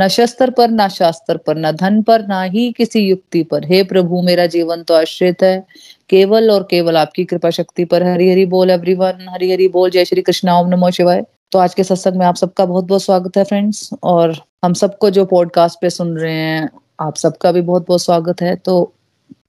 न शस्त्र पर, ना शास्त्र पर, न धन पर, ना ही किसी युक्ति पर। हे प्रभु, मेरा जीवन तो आश्रित है। केवल और केवल आपकी कृपा शक्ति पर। हरी हरी बोल एवरीवन हरी हरी बोल, जय श्री कृष्ण, ओम नमो शिवाय। तो आज के सत्संग में आप सबका बहुत बहुत स्वागत है फ्रेंड्स और हम सबको जो पॉडकास्ट पे सुन रहे हैं, आप सबका भी बहुत बहुत स्वागत है। तो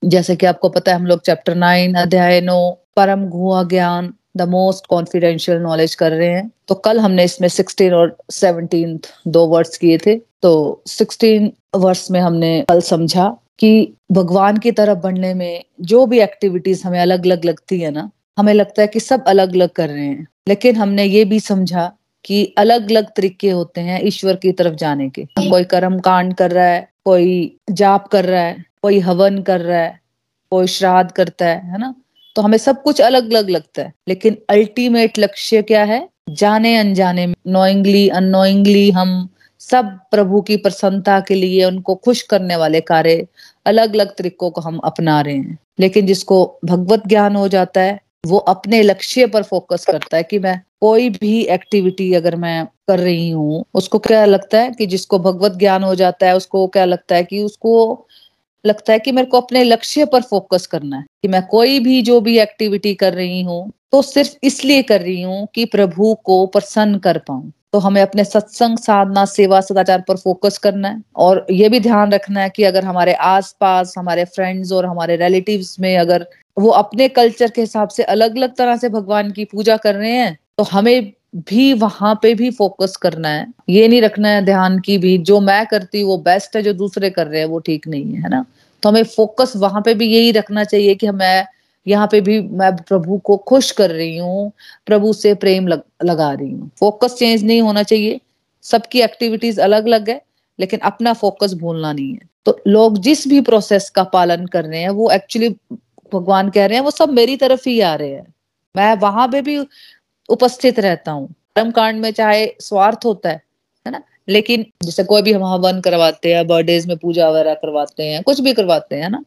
जैसे कि आपको पता है, हम लोग चैप्टर नाइन अध्याय नौ, परम गुहा ज्ञान द मोस्ट कॉन्फिडेंशियल नॉलेज कर रहे हैं। तो कल हमने इसमें सिक्सटीन और सेवनटीन दो वर्ड्स किए थे। तो सिक्सटीन वर्ष में हमने कल समझा कि भगवान की तरफ़ बढ़ने में जो भी एक्टिविटीज़ हमें अलग अलग लगती है ना, हमें लगता है कि सब अलग अलग कर रहे हैं। लेकिन हमने ये भी समझा कि अलग अलग तरीके होते हैं ईश्वर की तरफ़ जाने के। कोई कर्म कांड कर रहा है, कोई जाप कर रहा है, कोई हवन कर रहा है, कोई श्राद्ध करता है है ना? तो हमें सब कुछ अलग अलग लगता है। लेकिन अल्टीमेट लक्ष्य क्या है? जाने अनजाने नोइंगली अनोइंगली हम सब प्रभु की प्रसन्नता के लिए उनको खुश करने वाले कार्य अलग अलग तरीकों को हम अपना रहे हैं। लेकिन जिसको भगवत ज्ञान हो जाता है, वो अपने लक्ष्य पर फोकस करता है कि मैं कोई भी एक्टिविटी अगर मैं कर रही हूँ, उसको क्या लगता है कि जिसको भगवत ज्ञान हो जाता है, उसको क्या लगता है कि उसको लगता है कि मेरे को अपने लक्ष्य पर फोकस करना है, कि मैं कोई भी जो भी एक्टिविटी कर रही हूँ तो सिर्फ़ इसलिए कर रही हूँ कि प्रभु को प्रसन्न कर पाऊँ। तो हमें अपने सत्संग, साधना, सेवा, सदाचार पर फोकस करना है और ये भी ध्यान रखना है कि अगर हमारे आसपास, हमारे फ्रेंड्स और हमारे रिलेटिव्स में अगर वो अपने कल्चर के हिसाब से अलग अलग तरह से भगवान की पूजा कर रहे हैं तो हमें भी वहाँ पे भी फोकस करना है। ये नहीं रखना है ध्यान की भी जो मैं करती हूँ वो बेस्ट है जो दूसरे कर रहे हैं वो ठीक नहीं है है ना? तो हमें फोकस वहाँ पे भी यही रखना चाहिए कि मैं यहाँ पे भी मैं प्रभु को खुश कर रही हूँ प्रभु से प्रेम लग, लगा रही हूँ। फोकस चेंज नहीं होना चाहिए। सबकी एक्टिविटीज़ अलग अलग है लेकिन अपना फोकस भूलना नहीं है। तो लोग जिस भी प्रोसेस का पालन कर रहे हैं वो एक्चुअली भगवान कह रहे हैं वो सब मेरी तरफ़ ही आ रहे हैं। मैं वहाँ पे भी उपस्थित रहता हूँ। कर्म कांड में चाहे स्वार्थ होता है है ना? लेकिन जैसे कोई भी हम हवन करवाते हैं, बर्थडेज में पूजा वगैरह करवाते हैं, कुछ भी करवाते हैं ना?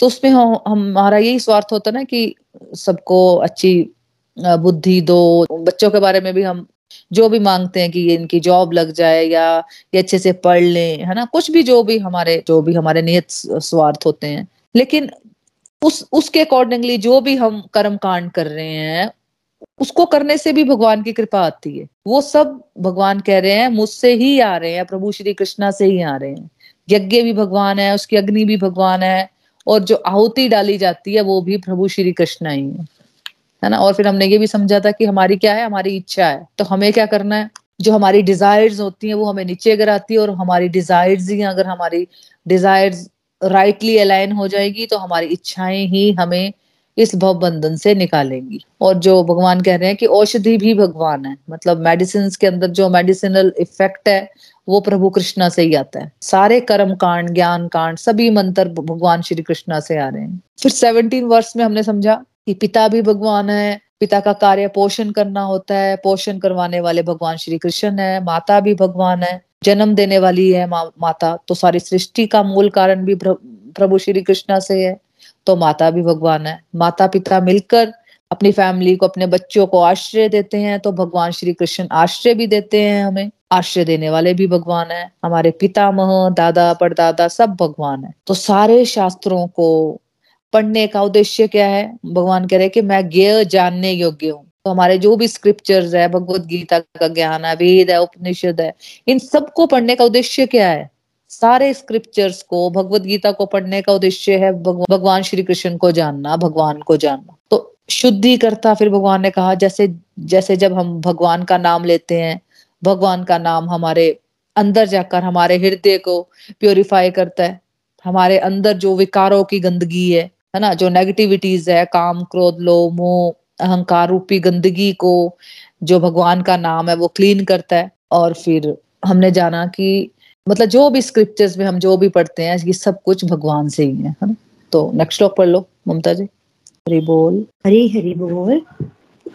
तो उसमें हम, हमारा यही स्वार्थ होता है ना कि सबको अच्छी बुद्धि दो। बच्चों के बारे में भी हम जो भी मांगते हैं कि ये इनकी जॉब लग जाए या ये अच्छे से पढ़ लें, है ना? कुछ भी जो भी हमारे, जो भी हमारे नियत स्वार्थ होते हैं। लेकिन उस, उसके अकॉर्डिंगली जो भी हम कर्म कांड कर रहे हैं उसको करने से भी भगवान की कृपा आती है। वो सब भगवान कह रहे हैं, मुझसे ही आ रहे हैं, प्रभु श्री कृष्णा से ही आ रहे हैं। यज्ञ भी भगवान है, उसकी अग्नि भी भगवान है, और जो आहुति डाली जाती है, वो भी प्रभु श्री कृष्ण ही है। है ना? और फिर हमने ये भी समझा था कि हमारी क्या है? हमारी इच्छा है। तो हमें क्या करना है? जो हमारी डिजायर्स होती हैं, वो हमें नीचे गिराती है, और हमारी डिजायर्स ही अगर हमारी डिजायर्स राइटली अलाइन हो जाएगी तो हमारी इच्छाएँ ही हमें इस भव बंधन से निकालेंगी। और जो भगवान कह रहे हैं कि औषधि भी भगवान है मतलब मेडिसिन के अंदर जो मेडिसिनल इफ़ेक्ट है वो प्रभु कृष्णा से ही आता है। सारे कर्म कांड ज्ञान कांड सभी मंत्र भगवान श्री कृष्णा से आ रहे हैं। फिर सेवनटीन वर्ष में हमने समझा कि पिता भी भगवान है पिता का कार्य पोषण करना होता है पोषण करवाने वाले भगवान श्री कृष्ण है माता भी भगवान है जन्म देने वाली है मा, माता तो सारी सृष्टि का मूल कारण भी प्रभु श्री कृष्णा से है। तो माता भी भगवान है। माता पिता मिलकर अपनी फैमिली को, अपने बच्चों को आश्रय देते हैं तो भगवान श्री कृष्ण आश्रय भी देते हैं हमें। आश्रय देने वाले भी भगवान है। हमारे पितामह, दादा, परदादा सब भगवान है। तो सारे शास्त्रों को पढ़ने का उद्देश्य क्या है? भगवान कह रहे हैं कि मैं ज्ञ जानने योग्य हूँ। तो हमारे जो भी स्क्रिप्चर्स है, भगवत गीता का ज्ञान है, वेद है, उपनिषद है, इन सबको पढ़ने का उद्देश्य क्या है? सारे स्क्रिप्चर्स को भगवत गीता को पढ़ने का उद्देश्य है भगवान श्री कृष्ण को जानना, भगवान को जानना। तो शुद्धि करता फिर भगवान ने कहा, जैसे जैसे जब हम भगवान का नाम लेते हैं, भगवान का नाम हमारे अंदर जाकर, हमारे हृदय को प्योरीफाई करता है, हमारे अंदर जो विकारों की गंदगी है है ना, जो नेगेटिविटीज है, काम, क्रोध, लोभ, मोह, अहंकार रूपी गंदगी को जो भगवान का नाम है, वो क्लीन करता है। और फिर हमने जाना कि मतलब जो भी स्क्रिप्चर्स में हम जो भी पढ़ते हैं, ये सब कुछ भगवान से ही है ना? तो नेक्स्ट श्लोक पढ़ लो, ममता जी। हरी बोल। हरी हरी बोल।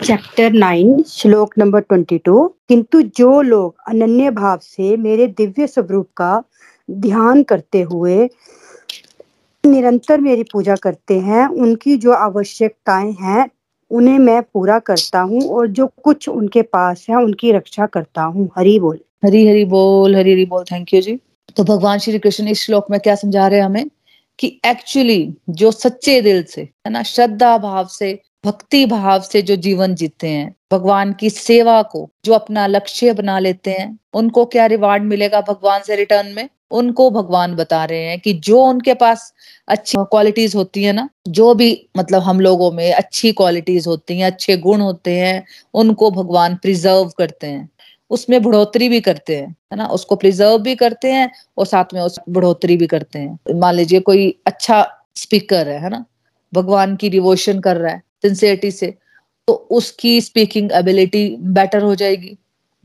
Chapter nine shloka number twenty two किंतु जो लोग अनन्य भाव से मेरे दिव्य स्वरूप का ध्यान करते हुए निरंतर मेरी पूजा करते हैं, उनकी जो आवश्यकताएँ हैं, उन्हें मैं पूरा करता हूँ और जो कुछ उनके पास है, उनकी रक्षा करता हूँ। हरी बोल। हरी हरी बोल, हरी हरी बोल थैंक यू जी। तो भगवान श्री कृष्ण इस श्लोक में क्या समझा रहे हैं हमें? कि एक्चुअली जो सच्चे दिल से, है ना, श्रद्धा भाव से, भक्ति भाव से जो जीवन जीते हैं, भगवान की सेवा को, जो अपना लक्ष्य बना लेते हैं, उनको क्या रिवार्ड मिलेगा भगवान से रिटर्न में? उनको भगवान बता रहे हैं कि जो उनके पास अच्छी क्वालिटीज होती है ना, जो भी मतलब हम लोगों में अच्छी क्वालिटीज होती हैं, अच्छे गुण होते हैं, उनको भगवान प्रिजर्व करते हैं। उसमें बढ़ोतरी भी करते हैं, है ना? उसको प्रिजर्व भी करते हैं और साथ में उस बढ़ोतरी भी करते हैं। मान लीजिए कोई अच्छा स्पीकर है है ना? भगवान की डिवोशन कर रहा है सिंसियरिटी से तो उसकी स्पीकिंग एबिलिटी बेटर हो जाएगी।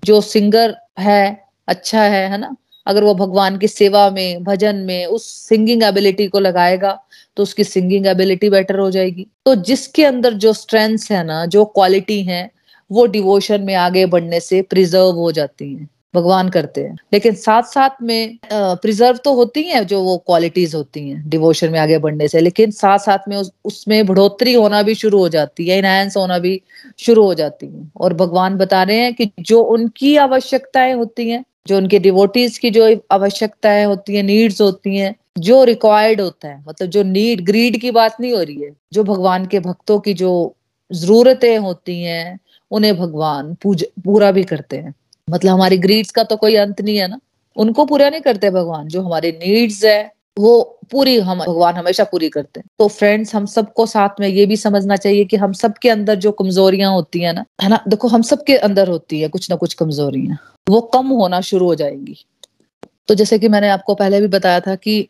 जो सिंगर है अच्छा है है ना? अगर वो भगवान की सेवा में, भजन में उस सिंगिंग एबिलिटी को लगाएगा तो उसकी सिंगिंग एबिलिटी बेटर हो जाएगी। तो जिसके अंदर जो स्ट्रेंथ है ना, जो क्वालिटी है वो डिवोशन में आगे बढ़ने से प्रिजर्व हो जाती हैं। भगवान करते हैं। लेकिन साथ साथ में प्रिजर्व तो होती हैं जो वो क्वालिटीज होती हैं डिवोशन में आगे बढ़ने से। लेकिन साथ साथ में उस, उसमें बढ़ोतरी होना भी शुरू हो जाती है इनहेंस होना भी शुरू हो जाती है। और भगवान बता रहे हैं कि जो उनकी आवश्यकताएँ होती हैं जो उनके डिवोटीज की जो आवश्यकताएँ होती हैं नीड्स होती हैं जो रिक्वायर्ड होता है मतलब जो नीड ग्रीड की बात नहीं हो रही है जो भगवान के भक्तों की जो जरूरतें होती हैं उन्हें भगवान पूज, पूरा भी करते हैं। मतलब हमारी ग्रीड्स का तो कोई अंत नहीं है ना। उनको पूरा नहीं करते भगवान। जो हमारे नीड्स है, वो पूरी हम, भगवान हमेशा पूरी करते हैं। तो फ्रेंड्स हम सबको साथ में ये भी समझना चाहिए कि हम सबके अंदर जो कमजोरियाँ होती है ना है ना? देखो, हम सबके अंदर होती है, कुछ ना कुछ कमजोरियाँ। वो कम होना शुरू हो जाएँगी। तो जैसे कि मैंने आपको पहले भी बताया था कि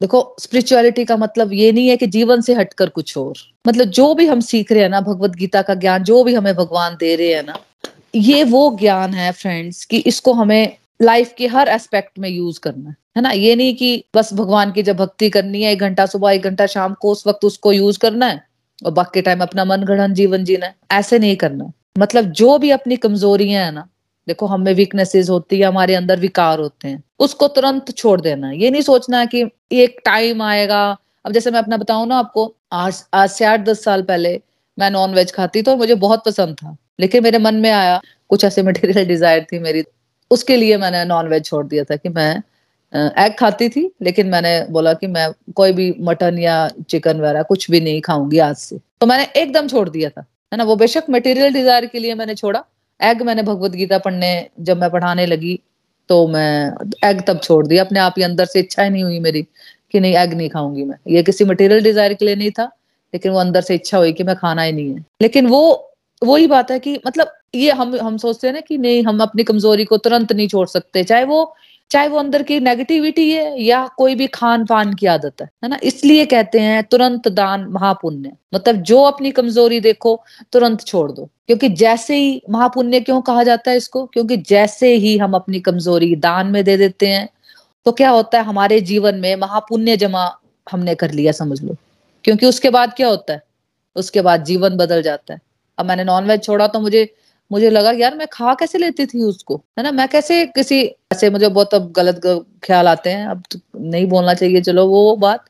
देखो स्पिरिचुअलिटी का मतलब ये नहीं है कि जीवन से हटकर कुछ और। मतलब जो भी हम सीख रहे हैं ना, भगवत गीता का ज्ञान, जो भी हमें भगवान दे रहे हैं ना, ये वो ज्ञान है फ्रेंड्स कि इसको हमें लाइफ के हर एस्पेक्ट में यूज़ करना है। है ना? ये नहीं कि बस भगवान की जब भक्ति करनी है, एक घंटा सुबह, एक घंटा शाम को, उस वक्त उसको यूज़ करना है, और बाकी टाइम अपना मन गढ़ जीवन जीना है। ऐसे नहीं करना मतलब जो भी अपनी कमजोरियाँ है ना देखो, हमें वीकनेसेस होती है, हमारे अंदर विकार होते हैं। उसको तुरंत छोड़ देना। ये नहीं सोचना कि एक टाइम आएगा। अब जैसे मैं अपना बताऊँ ना आपको, आज आज से आठ, दस साल पहले मैं नॉन वेज खाती तो मुझे बहुत पसंद था। लेकिन मेरे मन में आया, कुछ ऐसे मटेरियल डिज़ायर थी मेरी। उसके लिए मैंने नॉन वेज छोड़ दिया था कि मैं एग खाती थी, लेकिन मैंने बोला कि मैं कोई भी मटन या चिकन वगैरह कुछ भी नहीं खाऊँगी आज से। तो मैंने एकदम छोड़ दिया था। है ना? वो बेशक मटेरियल डिज़ायर के लिए मैंने छोड़ा एग मैंने भगवत गीता पढ़ने, जब मैं पढ़ाने लगी तो मैं एग तब छोड़ दिया अपने आप ही अंदर से इच्छा ही नहीं हुई मेरी कि नहीं एग नहीं खाऊँगी मैं। ये किसी मटेरियल डिज़ायर के लिए नहीं था, लेकिन वो अंदर से इच्छा हुई कि मैं खाना ही नहीं है। लेकिन वो वो ही बात है कि मतलब ये हम हम सोचते हैं ना कि नहीं, हम अपनी कमज़ोरी को तुरंत नहीं छोड़ सकते। चाहे वो चाहे वो अंदर की नेगेटिविटी है या कोई भी खान पान की आदत है है ना? इसलिए कहते हैं तुरंत दान महापुण्य। मतलब जो अपनी कमज़ोरी देखो, तुरंत छोड़ दो। क्योंकि जैसे ही महापुण्य क्यों कहा जाता है इसको? क्योंकि जैसे ही हम अपनी कमज़ोरी दान में दे देते हैं तो क्या होता है हमारे जीवन में महापुण्य जमा हमने कर लिया, समझ लो। क्योंकि उसके बाद क्या होता है? उसके बाद जीवन बदल जाता है। अब मैंने नॉनवेज छोड़ा तो मुझे मुझे लगा, यार, मैं खा कैसे लेती थी उसको? है ना? मैं कैसे किसी ऐसे, मुझे बहुत अब गलत ख्याल आते हैं। अब तो नहीं बोलना चाहिए, चलो, वो बात,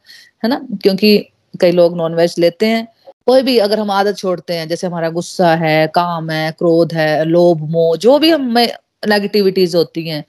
है ना? क्योंकि कई लोग नॉनवेज लेते हैं। कोई भी अगर हम आदत छोड़ते हैं, जैसे हमारा गुस्सा है, काम है, क्रोध है, लोभ, मोह, जो भी हमें नेगेटिविटीज होती हैं,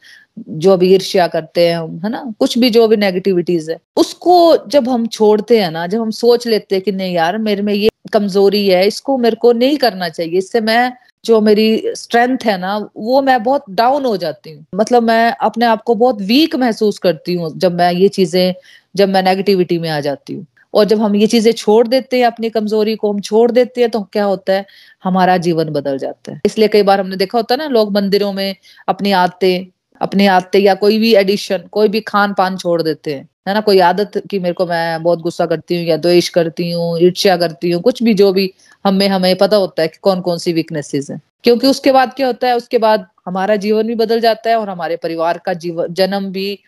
जो भी ईर्ष्या करते हैं हम, है ना? कुछ भी जो भी नेगेटिविटीज है, उसको जब हम छोड़ते हैं ना, जब हम सोच लेते हैं कि नहीं यार, मेरे में ये कमज़ोरी है, इसको मेरे को नहीं करना चाहिए, इससे मैं जो मेरी स्ट्रेंथ है ना, वो मैं बहुत डाउन हो जाती हूँ। मतलब मैं अपने आप को बहुत वीक महसूस करती हूँ जब मैं ये चीज़ें, जब मैं नेगेटिविटी में आ जाती हूँ। और जब हम ये चीज़ें छोड़ देते हैं, अपनी कमज़ोरी को हम छोड़ देते हैं तो क्या होता है? हमारा जीवन बदल जाता है। इसलिए कई बार हमने देखा होता है ना, लोग मंदिरों में अपनी आदतें अपनी आते या कोई भी एडिशन कोई भी खान पान छोड़ देते हैं। है ना? कोई आदत कि मेरे को मैं बहुत गुस्सा करती हूँ या द्वेष करती हूँ, ईर्ष्या करती हूँ, कुछ भी जो भी हमें हमें पता होता है कि कौन कौन सी वीकनेसेस है। क्योंकि उसके बाद क्या होता है? उसके बाद हमारा जीवन भी बदल जाता है और हमारे परिवार का जीवन जन्म भी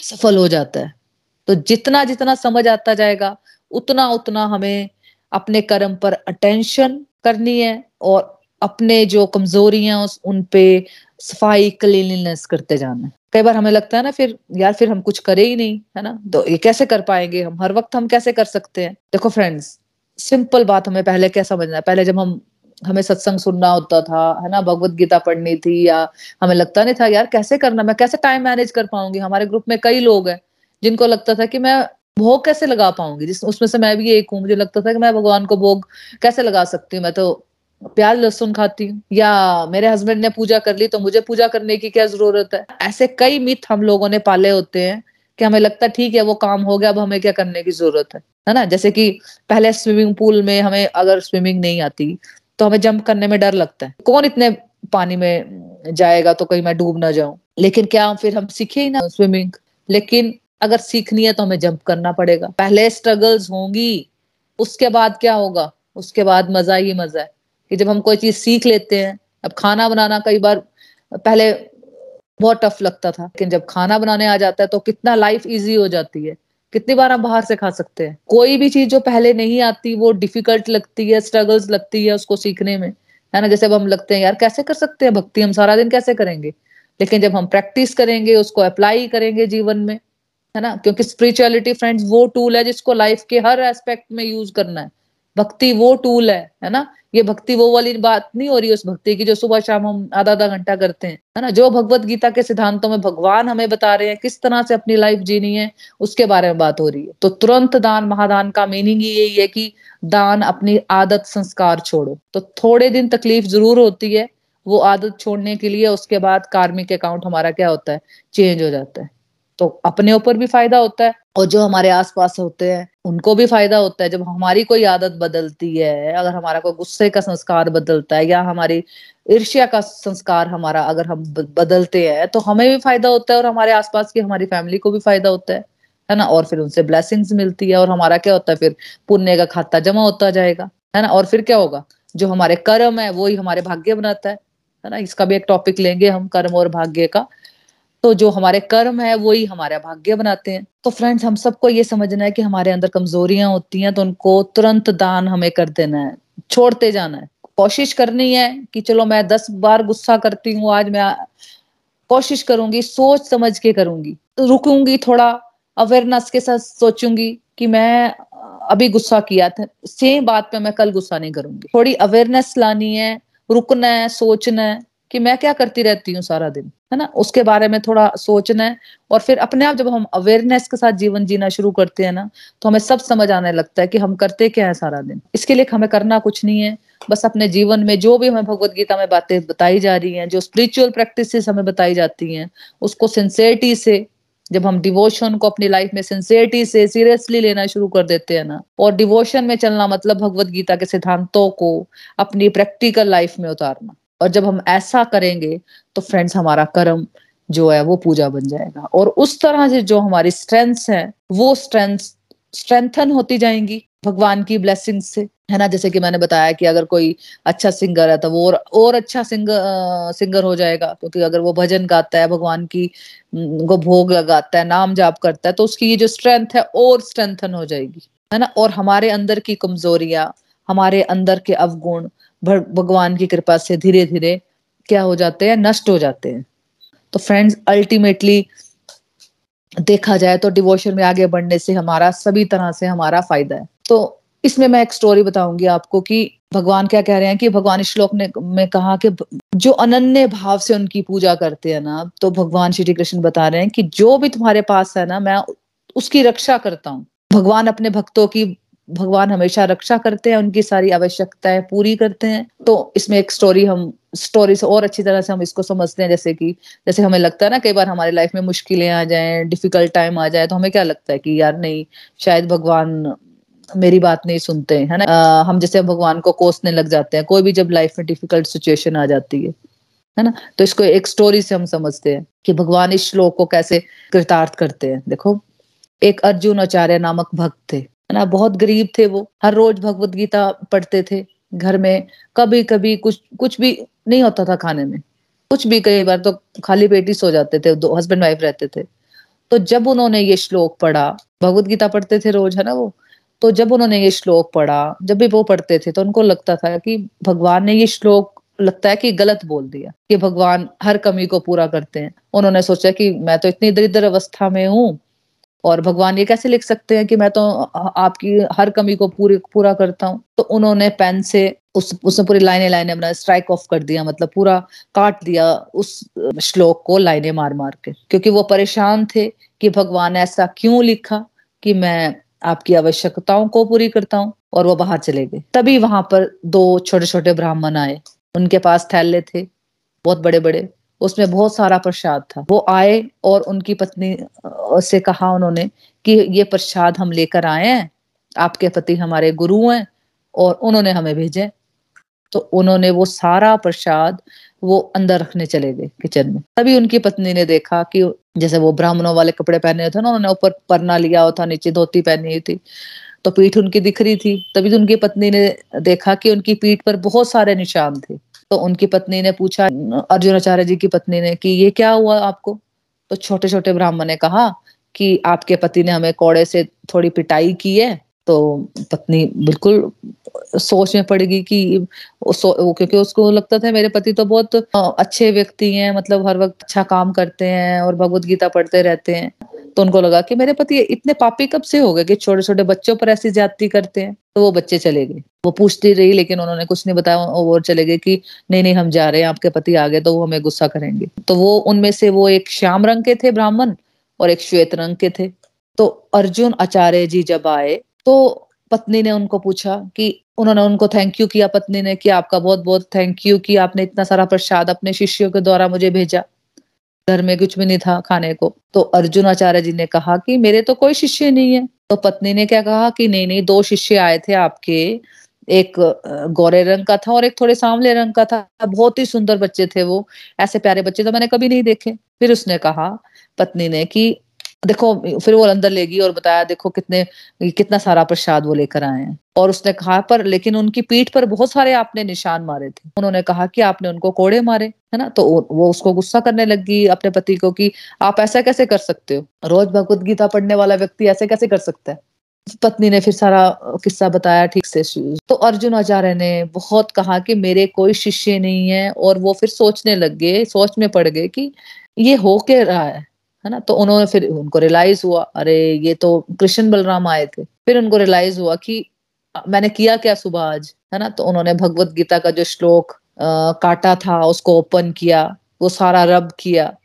सफल हो जाता है। तो जितना जितना समझ आता जाएगा, उतना उतना हमें अपने कर्म पर अटेंशन करनी है और अपने जो कमजोरियाँ उन पे सफ़ाई क्लीनलीनेस करते जाना। कई बार हमें लगता है ना, फिर यार, फिर हम कुछ करे ही नहीं, है ना? तो ये कैसे कर पाएँगे हम? हर वक्त हम कैसे कर सकते हैं? देखो फ्रेंड्स सिंपल बात हमें पहले क्या समझना है? पहले जब हम, हमें सत्संग सुनना होता था, है ना? भगवत गीता पढ़नी थी या हमें लगता नहीं था, यार, कैसे करना मैं कैसे टाइम मैनेज कर पाऊँगी? हमारे ग्रुप में कई लोग हैं, जिनको लगता था कि मैं भोग कैसे लगा पाऊँगी? जिस, उसमें से मैं भी एक हूँ, मुझे लगता था कि मैं भगवान को भोग कैसे लगा सकती हूँ? मैं तो प्याज लहसुन खाती हूँ। या मेरे हस्बैंड ने पूजा कर ली तो मुझे पूजा करने की क्या ज़रूरत है? ऐसे कई मिथ हम लोगों ने पाले होते हैं कि हमें लगता है ठीक है, वो काम हो गया, अब हमें क्या करने की ज़रूरत है? है ना? जैसे कि पहले स्विमिंग पूल में हमें अगर स्विमिंग नहीं आती तो हमें जंप करने में डर लगता है। कौन इतने पानी में जाएगा तो कहीं मैं डूब ना जाऊँ? लेकिन क्या फिर हम सीखे ही ना स्विमिंग लेकिन अगर सीखनी है तो हमें जंप करना पड़ेगा। पहले स्ट्रगल्स होंगी, उसके बाद क्या होगा? उसके बाद मज़ा ही मज़ा है। कि जब हम कोई चीज़ सीख लेते हैं, अब खाना बनाना कई बार, पहले बहुत टफ लगता था, लेकिन जब खाना बनाने आ जाता है तो कितना लाइफ इजी हो जाती है। कितनी बार हम बाहर से खा सकते हैं। कोई भी चीज़ जो पहले नहीं आती, वो डिफ़िकल्ट लगती है स्ट्रगल्स लगती है उसको सीखने में। है ना, जैसे अब हम लगते हैं, यार, कैसे कर सकते हैं भक्ति? हम सारा दिन कैसे करेंगे? लेकिन जब हम प्रैक्टिस करेंगे, उसको अप्लाई करेंगे जीवन में, है ना, क्योंकि स्पिरिचुअलिटी फ्रेंड्स वो टूल है जिसको लाइफ के हर एस्पेक्ट में यूज़ करना है। भक्ति वो टूल है है ना? ये भक्ति वो वाली बात नहीं हो रही उस भक्ति की जो सुबह शाम हम आधा आधा घंटा करते हैं, है ना? जो भगवत गीता के सिद्धांतों में भगवान हमें बता रहे हैं, किस तरह से अपनी लाइफ जीनी है, उसके बारे में बात हो रही है। तो तुरंत दान, महादान का मीनिंग ही यही है कि दान अपनी आदत संस्कार छोड़ो। तो थोड़े दिन तकलीफ़ ज़रूर होती है, वो आदत छोड़ने के लिए उसके बाद कार्मिक अकाउंट हमारा क्या होता है? चेंज हो जाता है। तो अपने ऊपर भी फ़ायदा होता है और जो हमारे आसपास होते हैं, उनको भी फ़ायदा होता है। जब हमारी कोई आदत बदलती है, अगर हमारा कोई गुस्से का संस्कार बदलता है या हमारी ईर्ष्या का संस्कार हमारा अगर हम बदलते हैं तो हमें भी फ़ायदा होता है और हमारे आसपास की हमारी फैमिली को भी फ़ायदा होता है है ना? और फिर उनसे ब्लेसिंग्स मिलती है और हमारा क्या होता है, फिर पुण्य का खाता जमा होता जाएगा, है ना? और फिर क्या होगा? जो हमारे कर्म है, वो ही हमारे भाग्य बनाता है है ना? इसका भी एक टॉपिक लेंगे हम, कर्म और भाग्य का। तो जो हमारे कर्म है, वही हमारा भाग्य बनाते हैं। तो फ्रेंड्स हम सबको ये समझना है कि हमारे अंदर कमजोरियाँ होती हैं तो उनको तुरंत दान हमें कर देना है, छोड़ते जाना है। कोशिश करनी है कि चलो मैं दस बार गुस्सा करती हूँ, आज मैं कोशिश करूँगी, सोच समझ के करूँगी। रुकूँगी थोड़ा अवेयरनेस के साथ सोचूँगी कि मैं अभी गुस्सा किया था सेम बात पे मैं कल गुस्सा नहीं करूँगी। थोड़ी अवेयरनेस लानी है, रुकना है, सोचना है। कि मैं क्या करती रहती हूँ सारा दिन, है ना? उसके बारे में थोड़ा सोचना है और फिर अपने आप जब हम अवेयरनेस के साथ जीवन जीना शुरू करते हैं ना तो हमें सब समझ आने लगता है कि हम करते क्या है सारा दिन। इसके लिए हमें करना कुछ नहीं है, बस अपने जीवन में जो भी हमें भगवत गीता में बातें बताई जा रही हैं, जो स्पिरिचुअल प्रैक्टिस हमें बताई जाती हैं, उसको सिंसेरिटी से, जब हम डिवोशन को अपनी लाइफ में सिंसियरिटी से सीरियसली लेना शुरू कर देते हैं ना, और डिवोशन में चलना मतलब भगवत गीता के सिद्धांतों को अपनी प्रैक्टिकल लाइफ में उतारना। और जब हम ऐसा करेंगे तो फ्रेंड्स हमारा कर्म जो है वो पूजा बन जाएगा। और उस तरह से जो हमारी स्ट्रेंथ्स हैं वो स्ट्रेंथ स्ट्रेंथन होती जाएँगी भगवान की ब्लेसिंग से। है ना? जैसे कि मैंने बताया कि अगर कोई अच्छा सिंगर है तो वो और, और अच्छा सिंगर सिंगर हो जाएगा। क्योंकि अगर वो भजन गाता है भगवान की को भोग लगाता है नाम जाप करता है तो उसकी ये जो स्ट्रेंथ है और स्ट्रेंथन हो जाएगी। है ना? और हमारे अंदर की कमजोरियाँ हमारे अंदर के अवगुण भगवान की कृपा से धीरे धीरे क्या हो जाते हैं? नष्ट हो जाते हैं। तो फ्रेंड्स अल्टीमेटली देखा जाए तो डिवोशन में आगे बढ़ने से हमारा सभी तरह से हमारा फ़ायदा है। तो इसमें मैं एक स्टोरी बताऊँगी आपको कि भगवान क्या कह रहे हैं कि भगवान श्लोक ने, में कहा कि जो अनन्य भाव से उनकी पूजा करते हैं ना तो भगवान श्री कृष्ण बता रहे हैं कि जो भी तुम्हारे पास है ना, मैं उसकी रक्षा करता हूँ। भगवान अपने भक्तों की भगवान हमेशा रक्षा करते हैं उनकी सारी आवश्यकताएँ पूरी करते हैं। तो इसमें एक स्टोरी हम स्टोरी से और अच्छी तरह से हम इसको समझते हैं जैसे कि जैसे हमें लगता है ना कई बार हमारे लाइफ में मुश्किलें आ जाए डिफ़िकल्ट टाइम आ जाए तो हमें क्या लगता है कि यार नहीं शायद भगवान मेरी बात नहीं सुनते है ना? आ, हम जैसे भगवान को कोसने लग जाते हैं कोई भी जब लाइफ में डिफ़िकल्ट सिचुएशन आ जाती है है ना? तो इसको एक स्टोरी से हम समझते हैं कि भगवान इस श्लोक को कैसे कृतार्थ करते हैं। देखो एक अर्जुन आचार्य नामक भक्त थे। ना? बहुत गरीब थे वो। हर रोज भगवत गीता पढ़ते थे घर में। कभी कभी कुछ कुछ भी नहीं होता था खाने में। कुछ भी कई बार तो खाली पेट ही सो जाते थे। दो हस्बैंड वाइफ रहते थे। तो जब उन्होंने ये श्लोक पढ़ा, भगवत गीता पढ़ते थे रोज, है ना वो? तो जब उन्होंने ये श्लोक पढ़ा, जब भी वो पढ़ते थे तो उनको लगता था कि भगवान ने ये श्लोक, लगता है कि गलत बोल दिया, कि भगवान हर कमी को पूरा करते हैं। उन्होंने सोचा कि मैं तो इतनी दरिद्र अवस्था में हूँ और भगवान ये कैसे लिख सकते हैं कि मैं तो आपकी हर कमी को पूरी, पूरा करता हूँ? तो उन्होंने पेन से उस उसने पूरी लाइनें लाइनें अपना स्ट्राइक ऑफ़ कर दिया मतलब पूरा काट दिया उस श्लोक को लाइनें मार मार के। क्योंकि वो परेशान थे कि भगवान ने ऐसा क्यों लिखा कि मैं आपकी आवश्यकताओं को पूरी करता हूँ और वो बाहर चले गए। तभी वहाँ पर दो छोटे छोटे ब्राह्मण आए। उनके पास थैले थे, बहुत बड़े बड़े उसमें बहुत सारा प्रसाद था। वो आए और उनकी पत्नी से कहा उन्होंने कि ये प्रसाद हम लेकर आए हैं, आपके पति हमारे गुरु हैं और उन्होंने हमें भेजे। तो उन्होंने वो सारा प्रसाद वो अंदर रखने चले गए किचन में। तभी उनकी पत्नी ने देखा कि जैसे वो ब्राह्मणों वाले कपड़े पहने हुए थे ना, उन्होंने ऊपर परना लिया हुआ था, नीचे धोती पहनी हुई थी। तो पीठ उनकी दिख रही थी। तभी तो उनकी पत्नी ने देखा कि उनकी पीठ पर बहुत सारे निशान थे। तो उनकी पत्नी ने पूछा अर्जुनाचार्य जी की पत्नी ने कि ये क्या हुआ आपको? तो छोटे छोटे ब्राह्मण ने कहा कि आपके पति ने हमें कोड़े से थोड़ी पिटाई की है। तो पत्नी बिल्कुल सोच में पड़ेगी कि क्योंकि उसको लगता था मेरे पति तो बहुत अच्छे व्यक्ति हैं मतलब हर वक्त अच्छा काम करते हैं और भगवत गीता पढ़ते रहते हैं। तो उनको लगा कि मेरे पति इतने पापी कब से हो गए कि छोटे छोटे बच्चों पर ऐसी ज्यादती करते हैं। तो वो बच्चे चले गए। वो पूछती रही, लेकिन उन्होंने कुछ नहीं बताया। वो चले गए कि नहीं नहीं, हम जा रहे हैं, आपके पति आ गए तो वो हमें गुस्सा करेंगे। तो वो उनमें से वो एक श्याम रंग के थे, ब्राह्मण, और एक श्वेत रंग के थे। तो अर्जुन, आचार्य जी जब आए तो पत्नी ने उनको पूछा कि उन्होंने उनको थैंक यू किया पत्नी ने कि आपका बहुत बहुत थैंक यू कि आपने इतना सारा प्रसाद अपने शिष्यों के द्वारा मुझे भेजा। घर में कुछ भी नहीं था खाने को। तो अर्जुन आचार्य जी ने कहा कि मेरे तो कोई शिष्य नहीं है। तो पत्नी ने क्या कहा कि नहीं नहीं, दो शिष्य आए थे आपके। एक गोरे रंग का था और एक थोड़े सांवले रंग का था। बहुत ही सुंदर बच्चे थे वो। ऐसे प्यारे बच्चे तो मैंने कभी नहीं देखे। फिर उसने कहा, पत्नी ने कि देखो, फिर वो अंदर ले गई और बताया, देखो कितने, कितना सारा प्रसाद वो लेकर आए हैं। और उसने कहा, पर, लेकिन उनकी पीठ पर बहुत सारे आपने निशान मारे थे। उन्होंने कहा कि आपने उनको कोड़े मारे, है ना? तो वो उसको गुस्सा करने लगी अपने पति को कि आप ऐसा कैसे कर सकते हो? रोज भगवत गीता पढ़ने वाला व्यक्ति ऐसे कैसे कर सकता है? पत्नी ने फिर सारा किस्सा बताया ठीक से। तो अर्जुन आचार्य ने बहुत कहा कि मेरे कोई शिष्य नहीं है और वो फिर सोचने लग गए, सोच में पड़ गए कि ये हो के रहा है? है ना? तो उन्होंने फिर उनको रियलाइज़ हुआ, अरे, ये तो कृष्ण बलराम आए थे। फिर उनको रियलाइज़ हुआ कि मैंने किया क्या सुबह आज? है ना? तो उन्होंने भगवत गीता का जो श्लोक काटा था, उसको ओपन किया, वो सारा रब किया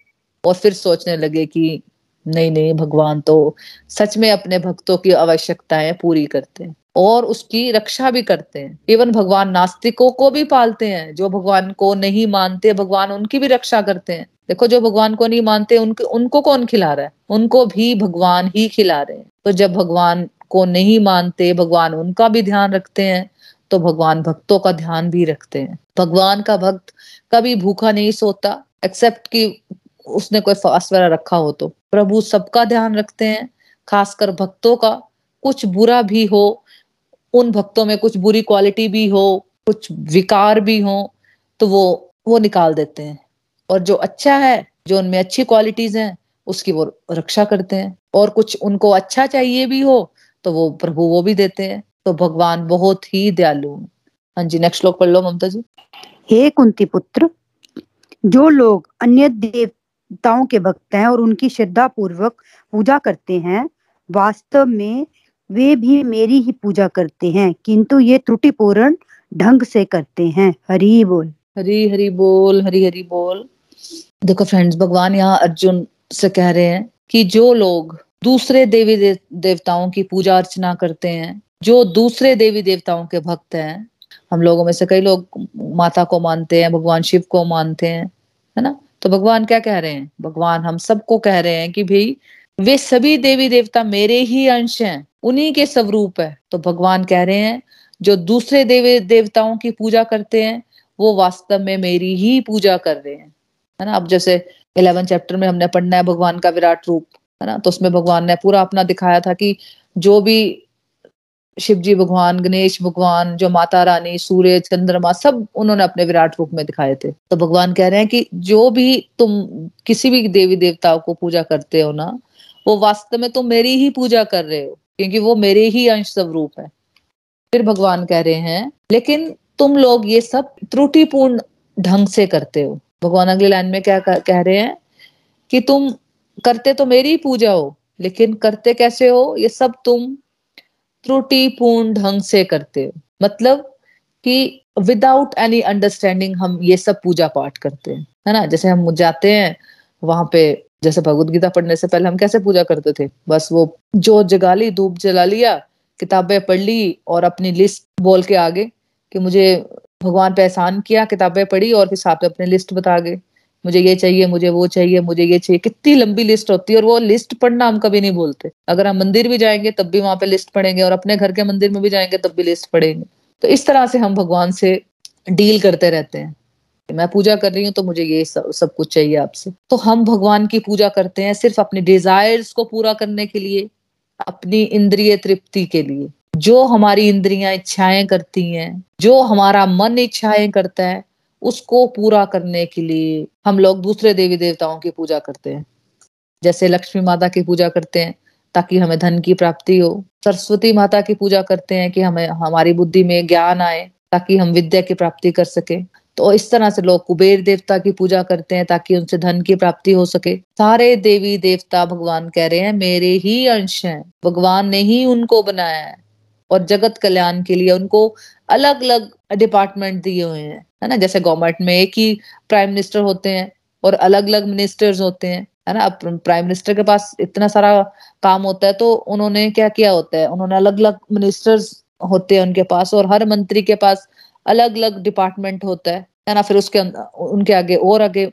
और फिर सोचने लगे कि, नहीं नहीं, भगवान तो सच में अपने भक्तों की आवश्यकताएँ पूरी करते हैं। और उसकी रक्षा भी करते हैं। इवन भगवान नास्तिकों को भी पालते हैं। जो भगवान को नहीं मानते, भगवान उनकी भी रक्षा करते हैं। देखो, जो भगवान को नहीं मानते, उनको उनको कौन खिला रहा है? उनको भी भगवान ही खिला रहे हैं। तो जब भगवान को नहीं मानते, भगवान उनका भी ध्यान रखते हैं तो भगवान भक्तों का ध्यान भी रखते हैं। भगवान का भक्त कभी भूखा नहीं सोता एक्सेप्ट कि उसने कोई फास्ट रखा हो तो। प्रभु सबका ध्यान रखते हैं, खासकर भक्तों का। कुछ बुरा भी हो उन भक्तों में कुछ बुरी क्वालिटी भी हो, कुछ विकार भी हो तो वो वो निकाल देते हैं। और जो अच्छा है, जो उनमें अच्छी क्वालिटीज हैं, उसकी वो रक्षा करते हैं। और कुछ उनको अच्छा चाहिए भी हो तो वो प्रभु वो भी देते हैं। तो भगवान बहुत ही दयालु हाँ। जी नेक्स्ट श्लोक पढ़ लो ममता जी। हे कुंती पुत्र, जो लोग अन्य देवताओं के भक्त हैं और उनकी श्रद्धा पूर्वक पूजा करते हैं, वास्तव में वे भी मेरी ही पूजा करते हैं किंतु ये त्रुटिपूर्ण ढंग से करते हैं। हरी बोल। हरी हरी बोल हरी हरी बोल। देखो फ्रेंड्स भगवान यहाँ अर्जुन से कह रहे हैं कि जो लोग दूसरे देवी दे, देवताओं की पूजा अर्चना करते हैं जो दूसरे देवी देवताओं के भक्त हैं हम लोगों में से कई लोग माता को मानते हैं भगवान शिव को मानते हैं है ना? तो भगवान क्या कह रहे हैं? भगवान हम सबको कह रहे हैं कि भाई वे सभी देवी देवता मेरे ही अंश हैं। उन्हीं के स्वरूप है। तो भगवान कह रहे हैं, जो दूसरे देवी, देवताओं की पूजा करते हैं, वो वास्तव में मेरी ही पूजा कर रहे हैं। है ना? अब जैसे इलेवन चैप्टर में हमने पढ़ना है भगवान का विराट रूप, है ना? तो उसमें भगवान ने पूरा अपना दिखाया था कि जो भी शिव जी भगवान, गणेश भगवान, जो माता रानी सूर्य चंद्रमा, सब उन्होंने अपने विराट रूप में दिखाए थे। तो भगवान कह रहे हैं कि जो भी तुम किसी भी देवी देवताओं को पूजा करते हो ना, वो वास्तव में तुम मेरी ही पूजा कर रहे हो। क्योंकि वो मेरे ही अंश स्वरूप है। फिर भगवान कह रहे हैं, लेकिन तुम लोग ये सब त्रुटिपूर्ण ढंग से करते हो। भगवान अगली लाइन में क्या कह रहे हैं कि तुम करते तो मेरी पूजा हो, लेकिन करते कैसे हो? ये सब तुम त्रुटिपूर्ण ढंग से करते हो। मतलब कि विदाउट एनी अंडरस्टैंडिंग हम ये सब पूजा पाठ करते हैं। है ना? जैसे हम जाते हैं, वहाँ पे जैसे भगवत गीता पढ़ने से पहले हम कैसे पूजा करते थे? बस वो जो जगा ली, धूप जला लिया, किताबें पढ़ ली और अपनी लिस्ट बोल के आगे कि मुझे भगवान पे एहसान किया, किताबें पढ़ी और फिर साथ अपनी लिस्ट बता गए। मुझे ये चाहिए, मुझे वो चाहिए, मुझे ये चाहिए। कितनी लंबी लिस्ट होती है और वो लिस्ट पढ़ना हम कभी नहीं बोलते अगर हम मंदिर भी जाएँगे तब भी वहाँ पे लिस्ट पढ़ेंगे और अपने घर के मंदिर में भी जाएँगे तब भी लिस्ट पढ़ेंगे। तो इस तरह से हम भगवान से डील करते रहते हैं। मैं पूजा कर रही हूँ तो मुझे ये सब, सब कुछ चाहिए आपसे। तो हम भगवान की पूजा करते हैं सिर्फ़ अपने डिजायर्स को पूरा करने के लिए अपनी इंद्रिय तृप्ति के लिए। जो हमारी इंद्रियाँ इच्छाएँ करती हैं जो हमारा मन इच्छाएँ करता है उसको पूरा करने के लिए हम लोग दूसरे देवी देवताओं की पूजा करते हैं। जैसे लक्ष्मी माता की पूजा करते हैं ताकि हमें धन की प्राप्ति हो। सरस्वती माता की पूजा करते हैं कि हमें हमारी बुद्धि में ज्ञान आए ताकि हम विद्या की प्राप्ति कर सके। तो इस तरह से लोग कुबेर देवता की पूजा करते हैं ताकि उनसे धन की प्राप्ति हो सके। सारे देवी देवता भगवान कह रहे हैं, मेरे ही अंश हैं। भगवान ने ही उनको बनाया है और जगत कल्याण के लिए उनको अलग अलग डिपार्टमेंट दिए हुए हैं। है ना? जैसे गवर्नमेंट में एक ही प्राइम मिनिस्टर होते हैं और अलग अलग मिनिस्टर्स होते हैं। है ना? अब प्राइम मिनिस्टर के पास इतना सारा काम होता है तो उन्होंने क्या किया होता है? उन्होंने अलग अलग मिनिस्टर्स होते हैं उनके पास और हर मंत्री के पास अलग अलग डिपार्टमेंट होता है है ना? फिर उसके उनके आगे और आगे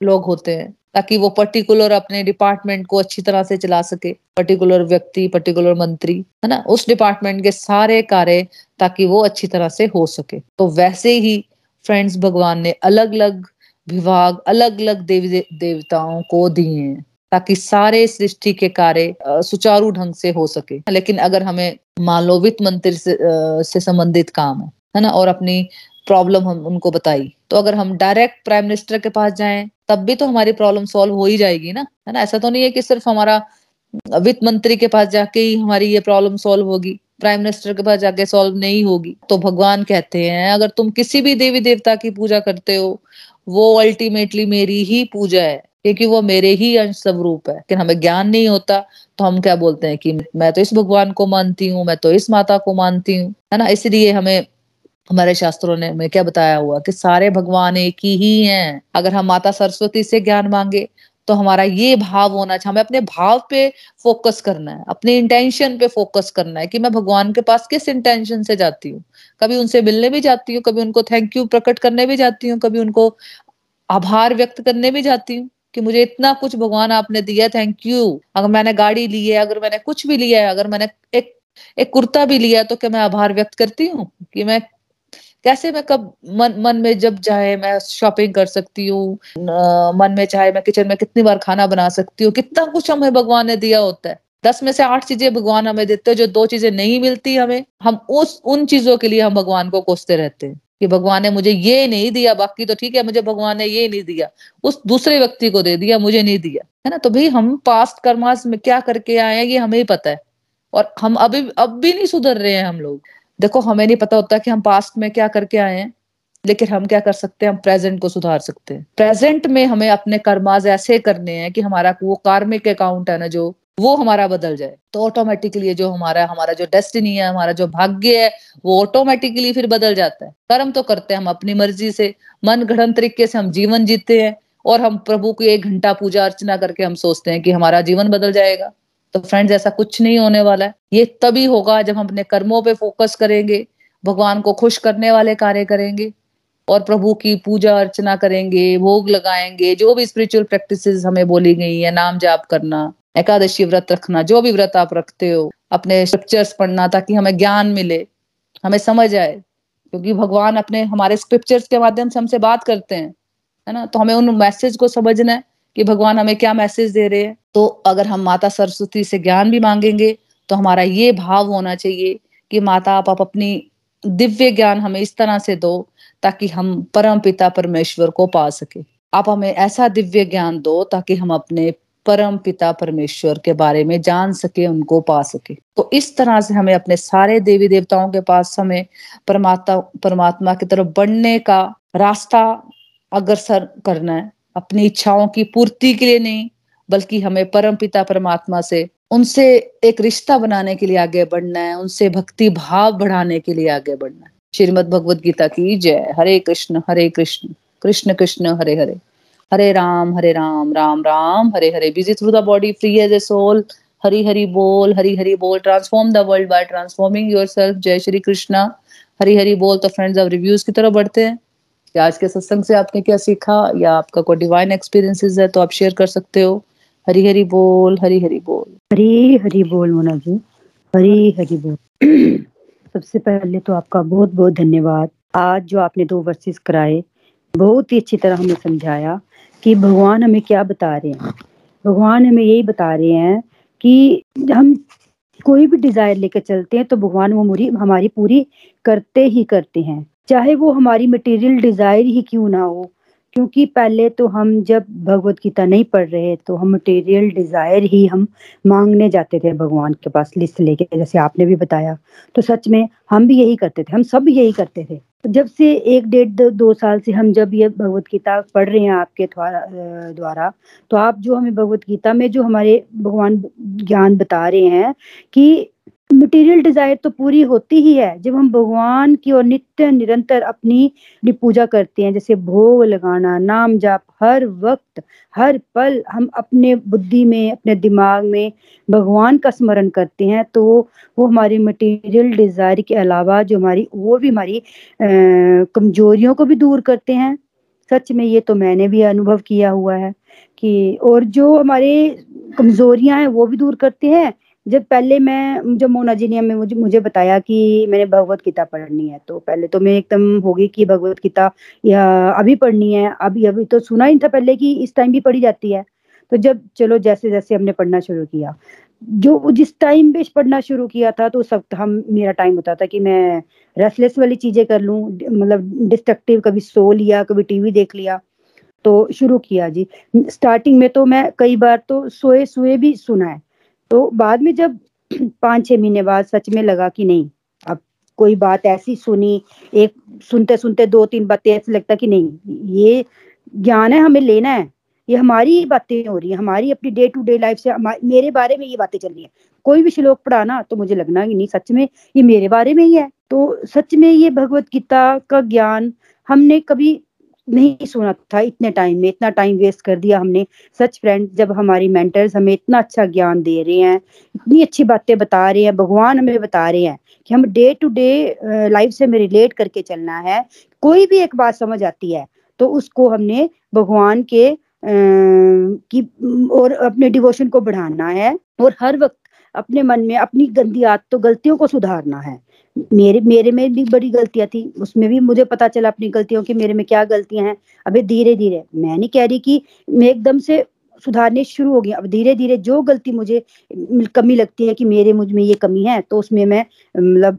लोग होते हैं ताकि वो पर्टिकुलर अपने डिपार्टमेंट को अच्छी तरह से चला सके। पर्टिकुलर व्यक्ति पर्टिकुलर मंत्री है ना? उस डिपार्टमेंट के सारे कार्य ताकि वो अच्छी तरह से हो सके। तो वैसे ही फ्रेंड्स भगवान ने अलग अलग विभाग अलग अलग देवी देवताओं को दिए हैं ताकि सारे सृष्टि के कार्य सुचारू ढंग से हो सके। लेकिन अगर हमें मान लो वित्त मंत्री से, से संबंधित काम है है ना, और अपनी प्रॉब्लम हम, उनको बताई। तो अगर हम डायरेक्ट प्राइम मिनिस्टर के पास जाएँ, तब भी तो हमारी प्रॉब्लम सॉल्व हो ही जाएगी ना, है ना? ऐसा तो नहीं है कि सिर्फ़ हमारा वित्त मंत्री के पास जाके ही हमारी ये प्रॉब्लम सॉल्व होगी प्राइम मिनिस्टर के पास जाके सॉल्व नहीं होगी। तो भगवान कहते हैं, अगर तुम किसी भी देवी देवता की पूजा करते हो, वो अल्टीमेटली मेरी ही पूजा है, क्योंकि वो मेरे ही अंश स्वरूप है। लेकिन हमें ज्ञान नहीं होता तो हम क्या बोलते हैं कि मैं तो इस भगवान को मानती हूँ, मैं तो इस माता को मानती हूँ, है ना? इसलिए हमें हमारे शास्त्रों ने हमें क्या बताया हुआ कि सारे भगवान एक ही ही अगर हम माता सरस्वती से ज्ञान मांगे तो हमारा ये भाव होना चाहिए। हमें अपने भाव पे फोकस करना है, अपने इंटेंशन पे फोकस करना है कि मैं भगवान के पास किस इंटेंशन से जाती हूँ। कभी उनसे मिलने भी जाती हूँ, कभी उनको थैंक यू प्रकट करने भी जाती हूँ, कभी उनको आभार व्यक्त करने भी जाती हूँ कि मुझे इतना कुछ भगवान आपने दिया थैंक यू अगर मैंने गाड़ी ली है, अगर मैंने कुछ भी लिया है, अगर मैंने एक एक कुर्ता भी लिया तो क्या मैं आभार व्यक्त करती हूँ कि मैं कैसे मैं कब मन मन में जब चाहे मैं शॉपिंग कर सकती हूँ मन में चाहे मैं किचन में कितनी बार खाना बना सकती हूँ, कितना कुछ हमें भगवान ने दिया होता है। दस में से आठ चीज़ें भगवान हमें देते हैं, जो दो चीज़ें नहीं मिलती हमें, हम उस, उन चीज़ों के लिए हम भगवान को कोसते रहते हैं, कि भगवान ने मुझे ये नहीं दिया, बाकी तो ठीक है, मुझे भगवान ने ये नहीं दिया, उस दूसरे व्यक्ति को दे दिया, मुझे नहीं दिया, है ना? तो भाई हम पास्ट कर्मास में क्या करके आए हैं, ये हमें ही पता है, और हम अभी, अब भी नहीं सुधर रहे हैं हम लोग। देखो, हमें नहीं पता होता कि हम पास्ट में क्या करके आए हैं, लेकिन हम क्या कर सकते हैं? हम प्रेजेंट को सुधार सकते हैं। प्रेजेंट में हमें अपने कर्माज ऐसे करने हैं कि हमारा वो कार्मिक अकाउंट है ना जो, वो हमारा बदल जाए। तो ऑटोमेटिकली जो हमारा हमारा जो डेस्टिनी है, हमारा जो भाग्य है, वो ऑटोमेटिकली फिर बदल जाता है। कर्म तो करते हैं हम अपनी मर्ज़ी से, मन गढ़ तरीके से हम जीवन जीते हैं, और हम प्रभु की एक घंटा पूजा अर्चना करके हम सोचते हैं कि हमारा जीवन बदल जाएगा। तो फ्रेंड्स ऐसा कुछ नहीं होने वाला है। ये तभी होगा जब हम अपने कर्मों पे फोकस करेंगे, भगवान को खुश करने वाले कार्य करेंगे और प्रभु की पूजा अर्चना करेंगे, भोग लगाएँगे, जो भी स्पिरिचुअल प्रैक्टिस हमें बोली गई है, नाम जाप करना, एकादशी व्रत रखना, जो भी व्रत आप रखते हो, अपने स्क्रिप्चर्स पढ़ना ताकि हमें ज्ञान मिले, हमें समझ आए। क्योंकि भगवान अपने, हमारे स्क्रिप्चर्स के माध्यम से हमसे बात करते हैं, है ना? तो हमें उन मैसेज को समझना है कि भगवान हमें क्या मैसेज दे रहे हैं। तो अगर हम माता सरस्वती से ज्ञान भी मांगेंगे तो हमारा ये भाव होना चाहिए कि माता आप, आप अपनी दिव्य ज्ञान हमें इस तरह से दो ताकि हम परम पिता परमेश्वर को पा सके। आप हमें ऐसा दिव्य ज्ञान दो ताकि हम अपने परम पिता परमेश्वर के बारे में जान सके उनको पा सके। तो इस तरह से हमें अपने सारे देवी देवताओं के पास हमें परमात्मा परमात्मा की तरफ़ बढ़ने का रास्ता अग्रसर करना है। अपनी इच्छाओं की पूर्ति के लिए नहीं बल्कि हमें परम पिता परमात्मा से, उनसे एक रिश्ता बनाने के लिए आगे बढ़ना है, उनसे भक्ति भाव बढ़ाने के लिए आगे बढ़ना है। श्रीमद भगवद गीता की जय। Hare Krishna Hare Krishna. Krishna Krishna, Hare Hare. Hare Ram Hare Ram Ram Ram, Hare Hare. Busy through the body free as a soul Hari Hari बोल, हरी हरी बोल। Transform the world by transforming yourself जय श्री कृष्णा। हरी हरी बोल तो friends अब reviews की तरफ़ बढ़ते हैं। कि आज के सत्संग से आपने क्या सीखा? या आपका कोई डिवाइन एक्सपीरियंसेस है तो आप शेयर कर सकते हो। हरी हरी बोल, हरी हरी बोल। हरी हरी बोल, मोना जी। हरी हरी बोल। सबसे पहले तो आपका बहुत बहुत धन्यवाद। आज जो आपने दो वर्सेस कराए, बहुत ही अच्छी तरह हमें समझाया कि भगवान हमें क्या बता रहे हैं। भगवान हमें यही बता रहे हैं कि हम कोई भी डिज़ायर लेकर चलते हैं तो भगवान वो मुरी, हमारी पूरी करते ही करते हैं। चाहे वो हमारी मटेरियल डिज़ायर ही क्यों ना हो क्योंकि पहले तो हम जब भगवत गीता नहीं पढ़ रहे तो हम मटेरियल डिज़ायर ही हम मांगने जाते थे भगवान के पास लिस्ट लेके, जैसे आपने भी बताया। तो सच में हम भी यही करते थे, हम सब यही करते थे। जब से एक डेढ़ दो साल से हम जब ये भगवत गीता पढ़ रहे हैं आपके द्वारा तो आप जो हमें भगवत गीता में जो हमारे भगवान ज्ञान बता रहे हैं कि मटेरियल डिज़ायर तो पूरी होती ही है, जब हम भगवान की और नित्य निरंतर अपनी पूजा करते हैं, जैसे भोग लगाना, नाम जाप, हर वक्त, हर पल हम अपने बुद्धि में, अपने दिमाग में भगवान का स्मरण करते हैं तो वो हमारी मटेरियल डिज़ायर के अलावा जो हमारी, वो भी हमारी कमजोरियों को भी दूर करते हैं। सच में ये तो मैंने भी अनुभव किया हुआ है कि, और जो हमारे कमजोरियाँ हैं, वो भी दूर करते हैं जब पहले मैं, जब मोना जी ने मुझे मुझे बताया कि मैंने भगवत गीता पढ़नी है तो पहले तो मैं एकदम होगी कि भगवत गीता अभी पढ़नी है, अभी अभी तो सुना ही था पहले कि इस टाइम भी पढ़ी जाती है। तो जब, चलो जैसे जैसे हमने पढ़ना शुरू किया, जो जिस टाइम पे पढ़ना शुरू किया था तो उस वक्त हम, मेरा टाइम होता था कि मैं रेसलेस वाली चीज़ें कर लूँ मतलब डिस्ट्रक्टिव कभी सो लिया, कभी टीवी देख लिया तो शुरू किया जी। स्टार्टिंग में तो मैं कई बार तो सोए सोए भी सुना है। तो बाद में जब पाँच छह महीने बाद सच में लगा कि नहीं, अब कोई बात ऐसी सुनी, एक सुनते सुनते दो तीन बातें ऐसे लगता कि नहीं, ये ज्ञान है, हमें लेना है, ये हमारी बातें हो रही है, हमारी अपनी डे टू डे लाइफ से मेरे बारे में ये बातें चल रही है। कोई भी श्लोक पढ़ाना तो मुझे लगना कि नहीं, सच में ये मेरे बारे में ही है। तो सच में ये भगवत गीता का ज्ञान हमने कभी नहीं सुना था इतने टाइम में, इतना टाइम वेस्ट कर दिया हमने। सच फ्रेंड जब हमारी मेंटर्स हमें इतना अच्छा ज्ञान दे रहे हैं, इतनी अच्छी बातें बता रहे हैं, भगवान हमें बता रहे हैं कि हम डे टू डे लाइफ से हमें रिलेट करके चलना है, कोई भी एक बात समझ आती है तो उसको हमने भगवान के की, और अपने डिवोशन को बढ़ाना है, और हर वक्त अपने मन में अपनी गंदी आदतों, गलतियों को सुधारना है। मेरे मेरे में भी बड़ी गलतियाँ थी। उसमें भी मुझे पता चला अपनी गलतियों की मेरे में क्या गलतियाँ हैं। अभी धीरे धीरे मैं नहीं कह रही कि मैं एकदम से सुधारने शुरू हो गई अब धीरे धीरे जो गलती मुझे, कमी लगती है कि मेरे मुझमें ये कमी है तो उसमें मैं मतलब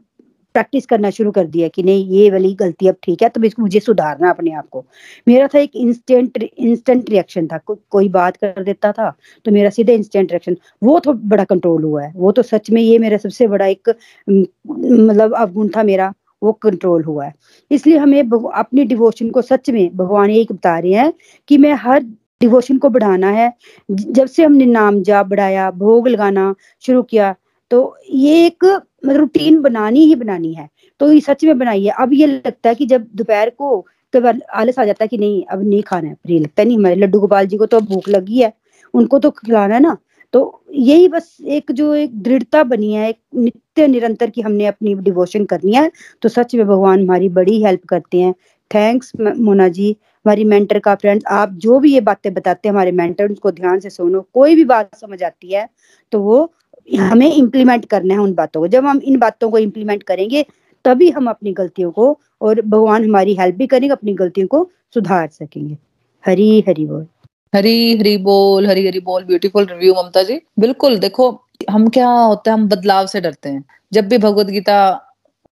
प्रैक्टिस करना शुरू कर दिया कि नहीं ये वाली गलती अब ठीक है तो इसको मुझे सुधारना अपने आप को। मेरा था एक इंस्टेंट इंस्टेंट रिएक्शन था को, कोई बात कर देता था तो मेरा सीधे इंस्टेंट रिएक्शन वो तो बड़ा कंट्रोल हुआ है वो तो सच में ये मेरा सबसे बड़ा एक मतलब अवगुण था मेरा वो कंट्रोल हुआ है। इसलिए हमें अपनी डिवोशन को सच में भगवान यही बता रहे हैं कि मैं हर डिवोशन को बढ़ाना है। जब से हमने नाम जाप बढ़ाया भोग लगाना शुरू किया तो ये एक रूटीन बनानी ही बनानी है। तो ये सच में बनाई है। अब ये लगता है कि जब दोपहर को तो आलस आ जाता है कि नहीं, अब नहीं खाना है। फिर ये लगता नहीं हमारे लड्डू गोपाल जी को तो भूख लगी है। उनको तो खिलाना है ना। तो यही बस एक जो एक दृढ़ता बनी है, एक नित्य निरंतर की हमने अपनी डिवोशन करनी है। तो सच में भगवान हमारी बड़ी हेल्प करते हैं। थैंक्स मोना जी, हमारी मेंटर का फ्रेंड्स, आप जो भी ये बातें बताते हैं, हमारे मेंटर उनको ध्यान से सुनो। कोई भी बात समझ आती है तो वो हमें इम्प्लीमेंट करना है उन बातों को। जब हम इन बातों को इम्प्लीमेंट करेंगे, तभी हम अपनी गलतियों को और भगवान हमारी हेल्प भी करेंगे, अपनी गलतियों को सुधार सकेंगे। हरी हरी बोल। हरी हरी बोल, हरी हरी बोल ब्यूटीफुल रिव्यू ममता जी। बिल्कुल, देखो, हम क्या होता है, हम बदलाव से डरते हैं। जब भी भगवत गीता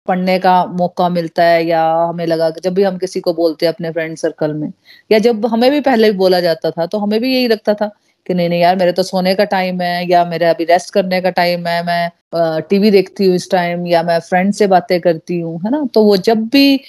पढ़ने का मौका मिलता है या हमें लगा जब भी हम किसी को बोलते हैं अपने फ्रेंड सर्कल में, या जब हमें भी पहले भी बोला जाता था तो हमें भी यही लगता था कि नहीं नहीं यार, मेरे तो सोने का टाइम है, या मेरे अभी रेस्ट करने का टाइम है, मैं टीवी देखती हूँ इस टाइम या मैं फ्रेंड से बातें करती हूँ, है ना? तो वो जब भी,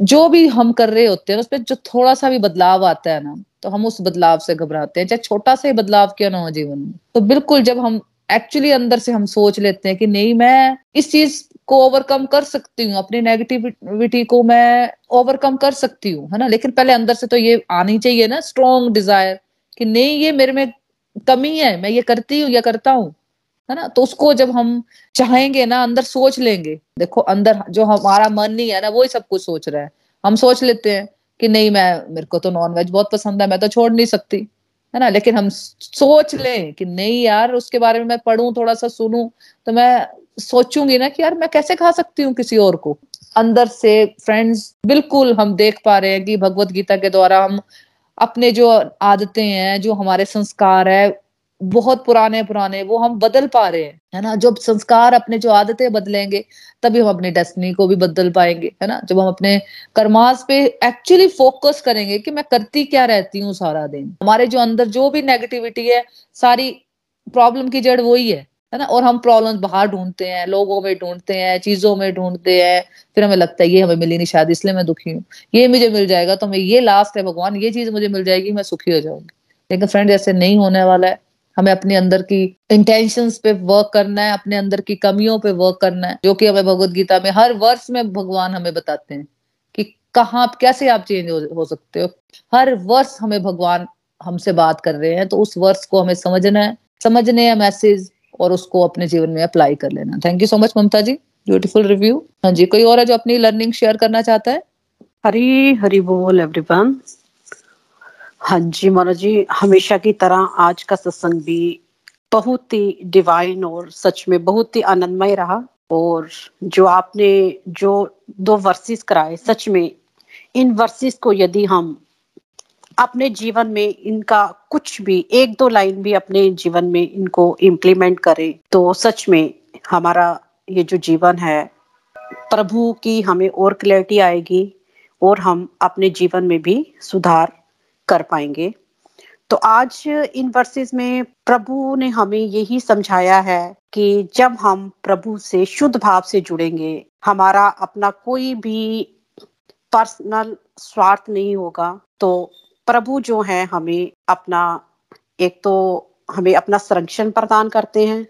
जो भी हम कर रहे होते हैं उस पर जो थोड़ा सा भी बदलाव आता है ना तो हम उस बदलाव से घबराते हैं, चाहे छोटा सा ही बदलाव क्यों ना हो जीवन में। तो बिल्कुल जब हम एक्चुअली अंदर से हम सोच लेते हैं कि नहीं, मैं इस चीज़ को ओवरकम कर सकती हूँ, अपनी नेगेटिविटी को मैं ओवरकम कर सकती हूँ, है ना? लेकिन पहले अंदर से तो ये आनी चाहिए ना स्ट्रॉन्ग डिज़ायर कि नहीं, ये मेरे में कमी है, मैं ये करती हूँ, या करता हूँ, है ना? तो उसको जब हम चाहेंगे ना, अंदर सोच लेंगे। देखो, अंदर जो हमारा मन नहीं है ना वो ही सब कुछ सोच रहा है। हम सोच लेते हैं कि नहीं, मैं, मेरे को तो नॉन वेज बहुत पसंद है, मैं तो छोड़ नहीं सकती, है ना? लेकिन हम सोच लें कि नहीं यार, उसके बारे में मैं पढ़ूं थोड़ा सा सुनूं तो मैं सोचूँगी ना कि यार, मैं कैसे खा सकती हूँ किसी और को? अंदर से फ्रेंड्स बिल्कुल हम देख पा रहे हैं कि भगवत गीता के द्वारा हम अपने जो आदतें हैं, जो हमारे संस्कार है, बहुत पुराने पुराने, वो हम बदल पा रहे हैं, है ना? जब संस्कार अपने जो आदतें बदलेंगे, तभी हम अपनी डेस्टिनी को भी बदल पाएँगे, है ना? जब हम अपने कर्मास पे एक्चुअली फोकस करेंगे कि मैं करती क्या रहती हूँ सारा दिन। हमारे जो अंदर जो भी नेगेटिविटी है, सारी प्रॉब्लम की जड़ वही है। है ना? और हम प्रॉब्लम बाहर ढूंढते हैं लोगों में ढूंढते हैं चीज़ों में ढूंढते हैं फिर हमें लगता है ये हमें मिली नहीं शायद इसलिए मैं दुखी हूँ। ये मुझे मिल जाएगा तो मैं ये लास्ट है भगवान ये चीज़ मुझे मिल जाएगी मैं सुखी हो जाऊँगी। लेकिन फ्रेंड ऐसे नहीं होने वाला है। हमें अपने अंदर की इंटेंशन पे वर्क करना है अपने अंदर की कमियों पे वर्क करना है जो कि हमें भगवत गीता में हर वर्ष में भगवान हमें बताते हैं कि कहाँ आप कैसे आप चेंज हो, हो सकते हो। हर वर्ष हमें भगवान हमसे बात कर रहे हैं तो उस वर्ष को हमें समझना है। समझने है मैसेज और उसको अपने जीवन में अप्लाई कर लेना। Thank you so much Mamta ji. Beautiful review हाँ जी, कोई और है जो अपनी लर्निंग शेयर करना चाहता है? हरी हरी बोल एवरीवन हाँ जी मनोज जी, हमेशा की तरह आज का सत्संग भी बहुत ही डिवाइन और सच में बहुत ही आनंदमय रहा। और जो आपने जो दो वर्सेस कराए, सच में इन वर्सेस को यदि हम अपने जीवन में इनका कुछ भी, एक दो लाइन भी अपने जीवन में इनको इम्प्लीमेंट करें तो सच में हमारा ये जो जीवन है, प्रभु की हमें और क्लैरिटी आएगी और हम अपने जीवन में भी सुधार कर पाएँगे। तो आज इन वर्सेस में प्रभु ने हमें यही समझाया है कि जब हम प्रभु से शुद्ध भाव से जुड़ेंगे, हमारा अपना कोई भी पर्सनल स्वार्थ नहीं होगा तो प्रभु जो है हमें अपना एक तो हमें अपना संरक्षण प्रदान करते हैं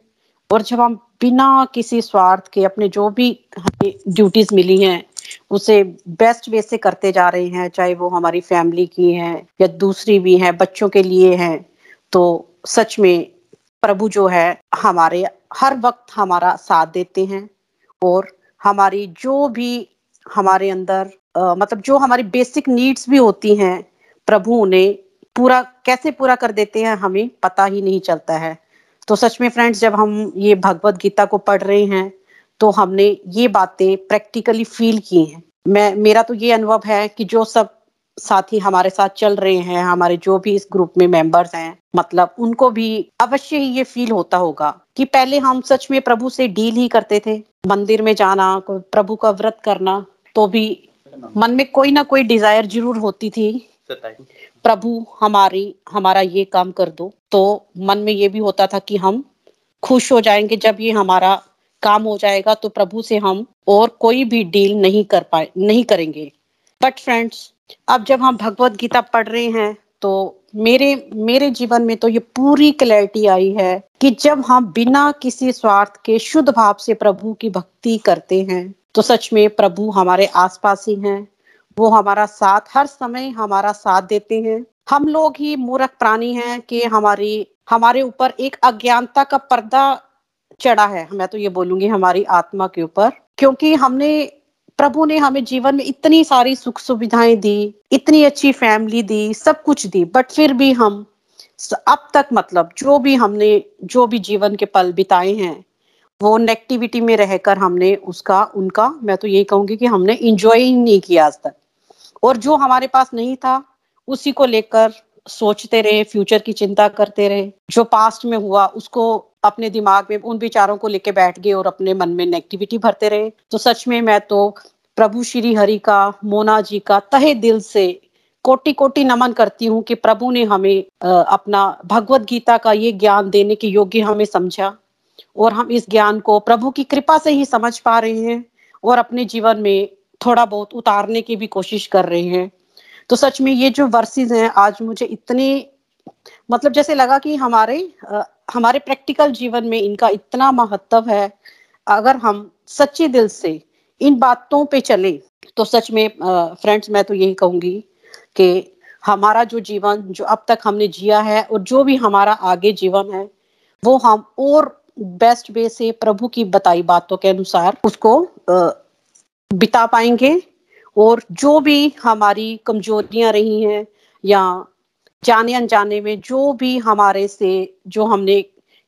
और जब हम बिना किसी स्वार्थ के अपने जो भी हमें ड्यूटीज़ मिली हैं उसे बेस्ट वे से करते जा रहे हैं चाहे वो हमारी फैमिली की है या दूसरी भी है बच्चों के लिए है तो सच में प्रभु जो है हमारे हर वक्त हमारा साथ देते हैं और हमारी जो भी हमारे अंदर आ, मतलब जो हमारी बेसिक नीड्स भी होती हैं प्रभु उन्हें पूरा, कैसे पूरा कर देते हैं, हमें पता ही नहीं चलता है। तो सच में फ्रेंड्स जब हम ये भगवत गीता को पढ़ रहे हैं तो हमने ये बातें प्रैक्टिकली फील की हैं। मैं, मेरा तो ये अनुभव है कि जो सब साथी हमारे साथ चल रहे हैं, हमारे जो भी इस ग्रुप में मेंबर्स हैं मतलब उनको भी अवश्य ही ये फील होता होगा कि पहले हम सच में प्रभु से डील ही करते थे। मंदिर में जाना प्रभु का व्रत करना तो भी मन में कोई ना कोई डिज़ायर ज़रूर होती थी प्रभु, हमारी, हमारा ये काम कर दो। तो मन में ये भी होता था कि हम खुश हो जाएँगे। जब ये हमारा काम हो जाएगा तो प्रभु से हम और कोई भी डील नहीं कर पाए, नहीं करेंगे। बट फ्रेंड्स अब जब हम भगवत गीता पढ़ रहे हैं तो मेरे मेरे जीवन में तो ये पूरी क्लैरिटी आई है कि जब हम बिना किसी स्वार्थ के, शुद्ध भाव से प्रभु की भक्ति करते हैं तो सच में प्रभु हमारे आसपास ही हैं। वो हमारा साथ हर समय हमारा साथ देते हैं। हम लोग ही मूर्ख प्राणी हैं कि हमारी, हमारे ऊपर एक अज्ञानता का पर्दा चढ़ा है। मैं तो ये बोलूँगी हमारी आत्मा के ऊपर, क्योंकि हमने, प्रभु ने हमें जीवन में इतनी सारी सुख सुविधाएँ दी, इतनी अच्छी फैमिली दी, सब कुछ दी बट फिर भी हम अब तक मतलब जो भी हमने, जो भी जीवन के पल बिताए हैं, वो नेगेटिविटी में रहकर हमने उसका, उनका, मैं तो यही कहूँगी कि हमने इंजॉय ही नहीं किया आज तक। और जो हमारे पास नहीं था, उसी को लेकर सोचते रहे फ्यूचर की चिंता करते रहे। जो पास्ट में हुआ, उसको अपने दिमाग में, उन विचारों को लेके बैठ गए और अपने मन में नेगेटिविटी भरते रहे। तो सच में मैं तो प्रभु श्री हरि का, मोना जी का तहे दिल से कोटि कोटि नमन करती हूँ कि प्रभु ने हमें अपना भगवत गीता का ये ज्ञान देने के योग्य हमें समझा। और हम इस ज्ञान को प्रभु की कृपा से ही समझ पा रहे हैं और अपने जीवन में थोड़ा बहुत उतारने की भी कोशिश कर रहे हैं। तो सच में ये जो वर्सेस हैं आज मुझे इतने मतलब जैसे लगा कि हमारे आ, हमारे प्रैक्टिकल जीवन में इनका इतना महत्व है अगर हम सच्चे दिल से इन बातों पे चले तो सच में फ्रेंड्स मैं तो यही कहूँगी कि हमारा जो जीवन जो अब तक हमने जिया है और जो भी हमारा आगे जीवन है वो हम और बेस्ट वे से प्रभु की बताई बातों के अनुसार उसको बिता पाएँगे और जो भी हमारी कमजोरियाँ रही हैं या जाने अनजाने में जो भी हमारे से जो हमने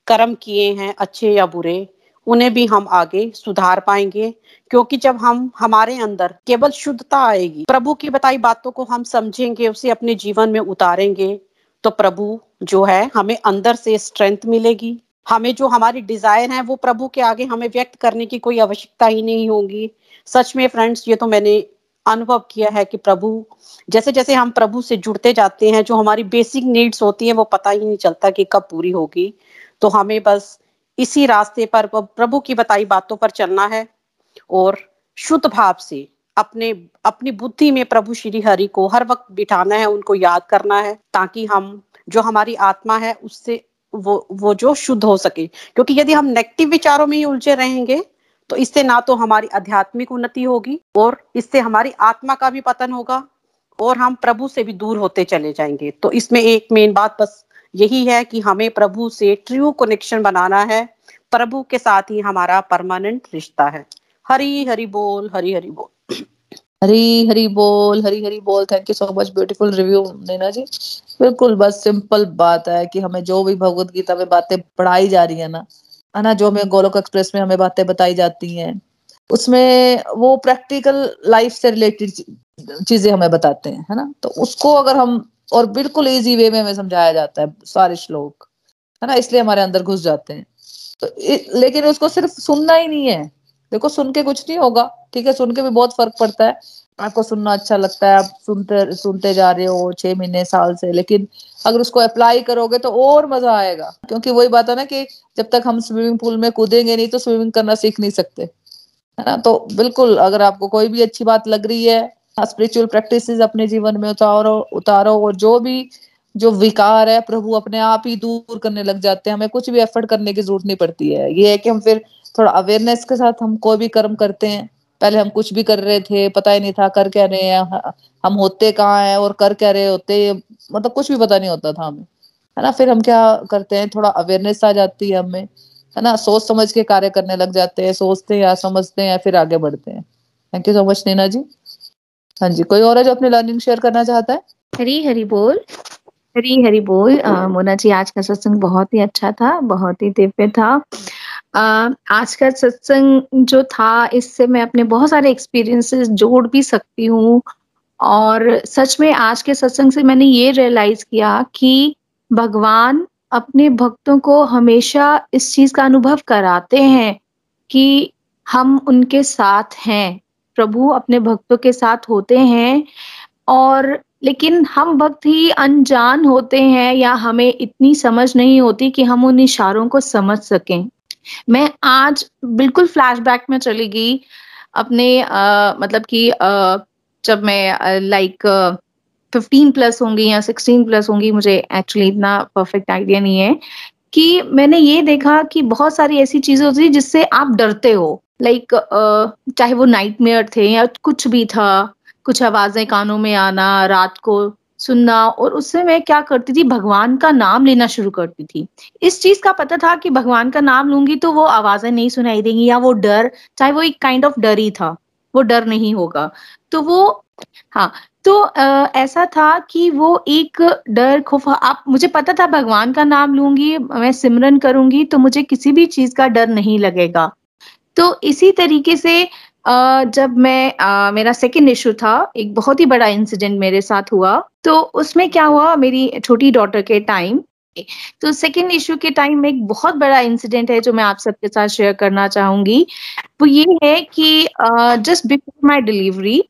कर्म किए हैं, अच्छे या बुरे, उन्हें भी हम आगे सुधार पाएँगे। क्योंकि जब हम, हमारे अंदर केवल शुद्धता आएगी, प्रभु की बताई बातों को हम समझेंगे, उसे अपने जीवन में उतारेंगे तो प्रभु जो है, हमें अंदर से स्ट्रेंथ मिलेगी। हमें जो हमारी डिज़ायर है, वो प्रभु के आगे हमें व्यक्त करने की कोई आवश्यकता ही नहीं होगी। सच में फ्रेंड्स ये तो मैंने अनुभव किया है कि प्रभु जैसे जैसे हम प्रभु से जुड़ते जाते हैं, जो हमारी बेसिक नीड्स होती है, वो पता ही नहीं चलता कि कब पूरी होगी। तो हमें बस इसी रास्ते पर प्रभु की बताई बातों पर चलना है और शुद्ध भाव से अपने, अपनी बुद्धि में प्रभु श्री हरि को हर वक्त बिठाना है, उनको याद करना है, ताकि हम, जो हमारी आत्मा है, उससे वो वो जो शुद्ध हो सके। क्योंकि यदि हम नेगेटिव विचारों में ही उलझे रहेंगे तो इससे ना तो हमारी आध्यात्मिक उन्नति होगी और इससे हमारी आत्मा का भी पतन होगा और हम प्रभु से भी दूर होते चले जाएँगे। तो इसमें एक मेन बात बस यही है कि हमें प्रभु से ट्रू कनेक्शन बनाना है। प्रभु के साथ ही हमारा परमानेंट रिश्ता है। हरी हरी बोल, हरी हरी बोल। हरी हरी बोल, हरी हरी बोल। Thank you so much beautiful review Naina ji. बिल्कुल बस सिंपल बात है कि हमें जो भी भगवत गीता में बातें पढ़ाई जा रही है ना है ना, जो हमें गोलोक एक्सप्रेस में हमें बातें बताई जाती हैं, उसमें वो प्रैक्टिकल लाइफ से रिलेटेड चीज़ें हमें बताते हैं, है ना? तो उसको अगर हम, और बिल्कुल इजी वे में हमें समझाया जाता है, सारे श्लोक, है ना? इसलिए हमारे अंदर घुस जाते हैं। तो लेकिन उसको सिर्फ़ सुनना ही नहीं है। देखो, सुन के कुछ नहीं होगा, ठीक है? सुन के भी बहुत फ़र्क पड़ता है। आपको सुनना अच्छा लगता है, आप सुनते सुनते जा रहे हो छह महीने, साल से, लेकिन अगर उसको अप्लाई करोगे तो और मज़ा आएगा। क्योंकि वही बात है ना कि जब तक हम स्विमिंग पूल में कूदेंगे नहीं तो स्विमिंग करना सीख नहीं सकते, है ना? तो बिल्कुल, अगर आपको कोई भी अच्छी बात लग रही है स्पिरिचुअल प्रैक्टिस अपने जीवन में उतारो उतारो और जो भी, जो विकार है, प्रभु अपने आप ही दूर करने लग जाते हैं, हमें कुछ भी एफर्ट करने की ज़रूरत नहीं पड़ती है। ये है कि हम फिर थोड़ा अवेयरनेस के साथ हम कोई भी कर्म करते हैं पहले हम कुछ भी कर रहे थे, पता ही नहीं था कर क्या रहे हैं हम होते कहाँ हैं और कर क्या रहे होते मतलब कुछ भी पता नहीं होता था हमें। है ना, फिर हम क्या करते हैं, थोड़ा अवेयरनेस आ जाती है हमें, है ना, सोच समझ के कार्य करने लग जाते हैं, सोचते हैं या समझते हैं या फिर आगे बढ़ते हैं। Thank you so much Neena ji. हाँ जी, कोई और है जो अपनी लर्निंग शेयर करना चाहता है? हरी हरी बोल। हरी हरी बोल। मोना जी, आज का सत्संग बहुत ही अच्छा था, बहुत ही दिव्य था। आज का सत्संग जो था, इससे मैं अपने बहुत सारे एक्सपीरियंसेस जोड़ भी सकती हूँ। और सच में आज के सत्संग से मैंने ये रियलाइज़ किया कि भगवान अपने भक्तों को हमेशा इस चीज़ का अनुभव कराते हैं कि हम उनके साथ हैं, प्रभु अपने भक्तों के साथ होते हैं। और लेकिन हम भक्त ही अनजान होते हैं या हमें इतनी समझ नहीं होती कि हम उन इशारों को समझ सकें। मैं आज बिल्कुल फ्लैशबैक में चली गई अपने आ, मतलब कि जब मैं लाइक फिफ्टीन प्लस होंगी या सिक्सटीन प्लस होंगी मुझे एक्चुअली इतना परफेक्ट आइडिया नहीं है कि मैंने ये देखा कि बहुत सारी ऐसी चीज़ें होती है जिससे आप डरते हो। लाइक like, चाहे वो नाइट मेयर थे या कुछ भी था कुछ आवाज़ें कानों में आना रात को सुनना और उससे मैं क्या करती थी? भगवान का नाम लेना शुरू करती थी। इस चीज़ का पता था कि भगवान का नाम लूँगी तो वो आवाज़ें नहीं सुनाई देंगी या वो डर चाहे वो एक काइंड ऑफ़ डर ही था वो डर नहीं होगा। तो वो हाँ तो आ, ऐसा था कि वो एक डर खौफ आप मुझे पता था भगवान का नाम लूँगी मैं सिमरन करूँगी तो मुझे किसी भी चीज़ का डर नहीं लगेगा। तो इसी तरीके से जब मैं मेरा सेकेंड इशू था, एक बहुत ही बड़ा इंसिडेंट मेरे साथ हुआ। तो उसमें क्या हुआ, मेरी छोटी डॉटर के टाइम तो सेकेंड इशू के टाइम में एक बहुत बड़ा इंसिडेंट है जो मैं आप सबके साथ शेयर करना चाहूँगी। वो ये है कि जस्ट बिफोर माय डिलीवरी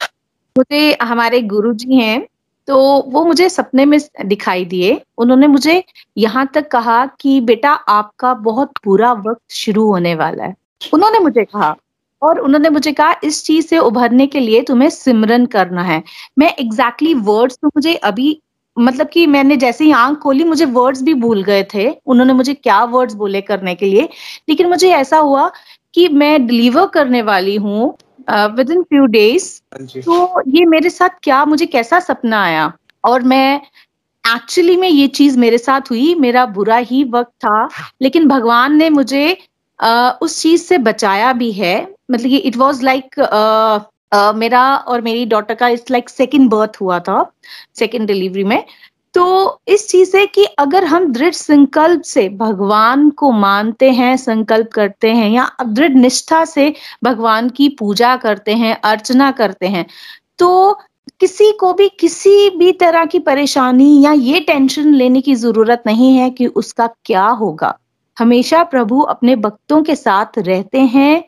मुझे हमारे गुरु जी हैं तो वो मुझे सपने में दिखाई दिए। उन्होंने मुझे यहाँ तक कहा कि, बेटा, आपका बहुत बुरा वक्त शुरू होने वाला है। उन्होंने मुझे कहा। और उन्होंने मुझे कहा इस चीज़ से उभरने के लिए तुम्हें सिमरन करना है। मैं एग्जैक्टली exactly वर्ड्स तो मुझे अभी मतलब कि मैंने जैसे ही आँख खोली मुझे वर्ड्स भी भूल गए थे उन्होंने मुझे क्या वर्ड्स बोले करने के लिए। लेकिन मुझे ऐसा हुआ कि मैं डिलीवर करने वाली हूँ विद इन फ्यू डेज़ तो ये मेरे साथ क्या मुझे कैसा सपना आया? और मैं एक्चुअली में ये चीज़ मेरे साथ हुई मेरा बुरा ही वक्त था लेकिन भगवान ने मुझे uh, उस चीज़ से बचाया भी है। मतलब कि इट वॉज़ लाइक मेरा और मेरी डॉटर का इट्स लाइक सेकेंड बर्थ हुआ था सेकेंड डिलीवरी में। तो इस चीज़ से कि अगर हम दृढ़ संकल्प से भगवान को मानते हैं संकल्प करते हैं या दृढ़ निष्ठा से भगवान की पूजा करते हैं अर्चना करते हैं तो किसी को भी किसी भी तरह की परेशानी या ये टेंशन लेने की ज़रूरत नहीं है कि उसका क्या होगा। हमेशा प्रभु अपने भक्तों के साथ रहते हैं।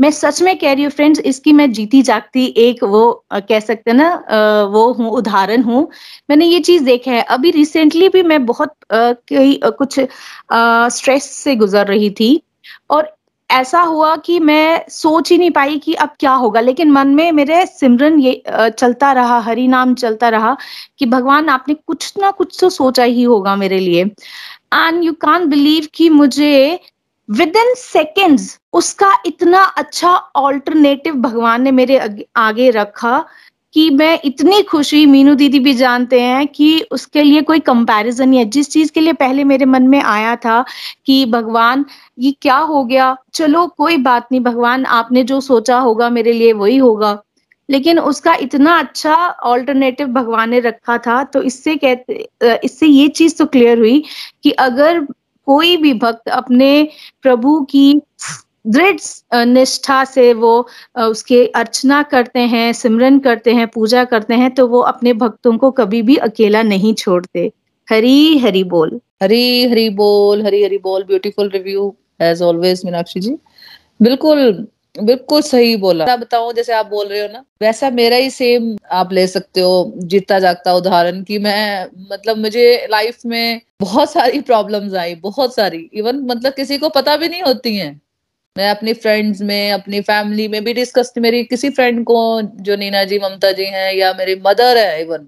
मैं सच में कह रही हूँ फ्रेंड्स इसकी मैं जीती जागती एक वो कह सकते हैं ना वो हूँ, उदाहरण हूँ। मैंने ये चीज़ देखा है। अभी रिसेंटली भी मैं बहुत कई कुछ स्ट्रेस से गुजर रही थी और ऐसा हुआ कि मैं सोच ही नहीं पाई कि अब क्या होगा। लेकिन मन में मेरे सिमरन ये चलता रहा, हरि नाम चलता रहा कि भगवान आपने कुछ ना कुछ तो सोचा ही होगा मेरे लिए। एंड यू कान बिलीव कि मुझे विद इन सेकेंड्स उसका इतना अच्छा ऑल्टरनेटिव भगवान ने मेरे आगे रखा कि मैं इतनी खुशी मीनू दीदी भी जानते हैं कि उसके लिए कोई कंपैरिजन नहीं है। जिस चीज़ के लिए पहले मेरे मन में आया था कि भगवान, ये क्या हो गया? चलो, कोई बात नहीं, भगवान आपने जो सोचा होगा मेरे लिए वही होगा। लेकिन उसका इतना अच्छा ऑल्टरनेटिव भगवान ने रखा था तो इससे कहते इससे ये चीज़ तो क्लियर हुई कि अगर कोई भी भक्त अपने प्रभु की दृढ़ निष्ठा से वो उसके अर्चना करते हैं, सिमरन करते हैं, पूजा करते हैं तो वो अपने भक्तों को कभी भी अकेला नहीं छोड़ते। हरी हरी बोल। हरी हरी बोल, हरी हरी बोल beautiful review as always Meenakshi ji. बिल्कुल बिल्कुल सही बोला। मैं बताऊँ, जैसे आप बोल रहे हो ना, वैसा मेरा ही सेम आप ले सकते हो, जीता जागता उदाहरण कि मैं मतलब मुझे लाइफ में बहुत सारी प्रॉब्लम्स आई, बहुत सारी। इवन मतलब किसी को पता भी नहीं होती हैं। मैं अपनी फ्रेंड्स में, अपनी फैमिली में भी डिस्कस मेरी किसी फ्रेंड को, जो नीना जी, ममता जी हैं, या मेरी मदर है इवन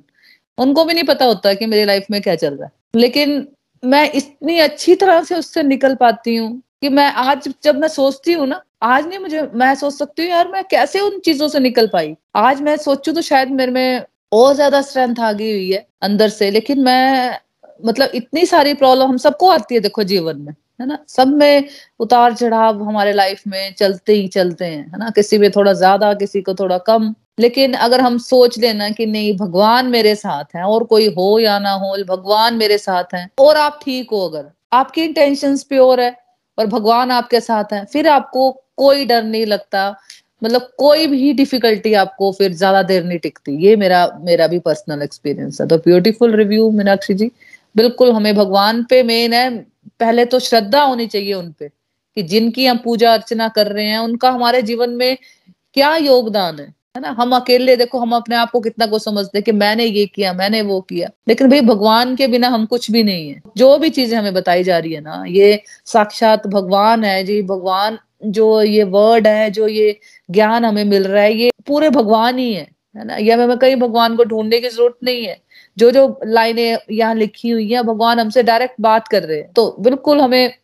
उनको भी नहीं पता होता कि मेरी लाइफ में क्या चल रहा है। लेकिन मैं इतनी अच्छी तरह से उससे निकल पाती हूँ कि मैं आज जब मैं सोचती हूँ ना आज नहीं मुझे, मैं सोच सकती हूँ यार मैं कैसे उन चीज़ों से निकल पाई। आज मैं सोचू तो शायद मेरे में और ज़्यादा स्ट्रेंथ आ गई हुई है अंदर से, लेकिन मैं मतलब इतनी सारी प्रॉब्लम हम सबको आती है देखो जीवन में, है ना? सब में उतार चढ़ाव हमारे लाइफ में चलते ही चलते हैं, है ना? किसी में थोड़ा ज़्यादा, किसी को थोड़ा कम। लेकिन अगर हम सोच लेना कि नहीं, भगवान मेरे साथ है, और कोई हो या ना हो, भगवान मेरे साथ है, और आप ठीक हो अगर, आपकी इंटेंशन प्योर है, और भगवान आपके साथ है, फिर आपको कोई डर नहीं लगता। मतलब कोई भी डिफिकल्टी आपको फिर ज़्यादा देर नहीं टिकती। ये मेरा मेरा भी पर्सनल एक्सपीरियंस है। तो ब्यूटीफुल रिव्यू मीनाक्षी जी। बिल्कुल हमें भगवान पे मेन है। पहले तो श्रद्धा होनी चाहिए उनपे कि जिनकी हम पूजा अर्चना कर रहे हैं, उनका हमारे जीवन में क्या योगदान है? है ना? हम अकेले, देखो, हम अपने आप को कितना को समझते कि मैंने ये किया, मैंने वो किया। लेकिन भाई, भगवान के बिना हम कुछ भी नहीं है। जो भी चीज़ें हमें बताई जा रही है ना, ये साक्षात भगवान है जी। भगवान जो ये वर्ड है, जो ये ज्ञान हमें मिल रहा है, ये पूरे भगवान ही है है ना? ये हमें कहीं भगवान को ढूँढने की ज़रूरत नहीं है। जो जो लाइनें यहाँ लिखी हुई हैं, भगवान हमसे डायरेक्ट बात कर रहे हैं। तो बिल्कुल हमें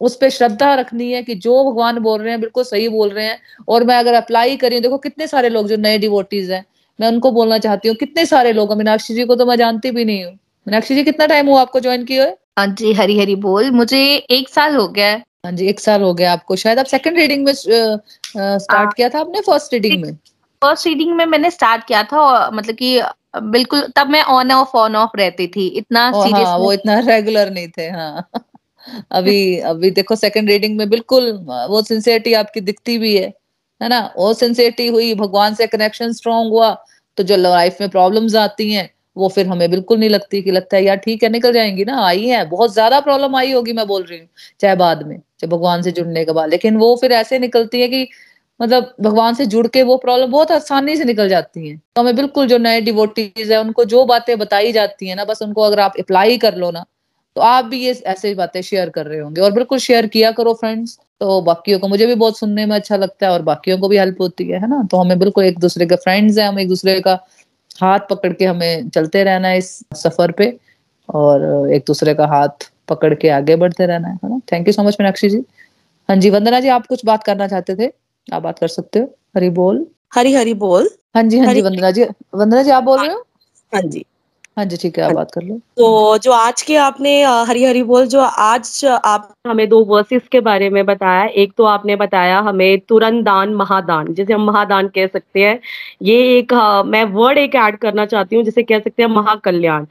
उस पर श्रद्धा रखनी है कि जो भगवान बोल रहे हैं, बिल्कुल सही बोल रहे हैं। और मैं अगर अप्लाई करी देखो कितने सारे लोग जो नए डिवोटीज हैं, मैं उनको बोलना चाहती हूँ, कितने सारे लोग मीनाक्षी जी को तो मैं जानती भी नहीं हूँ। मीनाक्षी जी, कितना टाइम हुआ आपको ज्वाइन किया हुए? हाँ जी हरी हरी बोल। मुझे एक साल हो गया है। हाँ जी एक साल हो गया आपको। शायद आप सेकंड रीडिंग में स्टार्ट किया था आपने फ़र्स्ट रीडिंग में? फ़र्स्ट रीडिंग में मैंने स्टार्ट किया था और मतलब कि बिल्कुल तब मैं ऑन ऑफ़ ऑन ऑफ़ रहती थी। इतना सीरियस हाँ वो इतना रेगुलर नहीं थे हाँ। अभी अभी देखो सेकंड रीडिंग में बिल्कुल वो सिंसियरिटी आपकी दिखती भी है है ना? वो सिंसियरिटी हुई भगवान से कनेक्शन स्ट्रांग हुआ तो जो लाइफ में प्रॉब्लम्स आती हैं वो फिर हमें बिल्कुल नहीं लगती कि लगता है यार ठीक है निकल जाएँगी ना आई है बहुत ज़्यादा प्रॉब्लम आई होगी मैं बोल रही हूँ चाहे बाद में। चाहे भगवान से जुड़ने के बाद। लेकिन वो फिर ऐसे निकलती है कि मतलब भगवान से जुड़ के वो प्रॉब्लम बहुत आसानी से निकल जाती हैं। तो हमें बिल्कुल जो नए डिवोटीज है, उनको जो बातें बताई जाती है ना, बस उनको अगर आप अप्लाई कर लो ना तो आप भी ये ऐसे बातें शेयर कर रहे होंगे। और बिल्कुल शेयर किया करो फ्रेंड्स तो बाकियों को मुझे भी बहुत सुनने में अच्छा लगता है और बाकियों को भी हेल्प होती है है ना? तो हमें बिल्कुल एक दूसरे के फ्रेंड्स हैं, हम एक दूसरे का हाथ पकड़ के हमें चलते रहना है इस सफ़र पे और एक दूसरे का हाथ पकड़ के आगे बढ़ते रहना है ना? Thank you so much Meenakshi ji. हाँ जी वंदना जी आप कुछ बात करना चाहते थे? आप बात कर सकते हो? हरी बोल। हरी हरी बोल। हाँ जी हाँ जी वंदना जी। वंदना जी आप बोल रहे हो? हाँ जी। हाँ जी ठीक है आप बात कर लो। तो जो आज के आपने हरी हरी बोल जो आज आप हमें दो वर्सेस के बारे में बताया एक तो आपने बताया हमें तुरंत दान महादान जिसे हम महादान कह सकते हैं। ये एक मैं वर्ड एक ऐड करना चाहती हूँ जिसे कह सकते हैं महाकल्याण।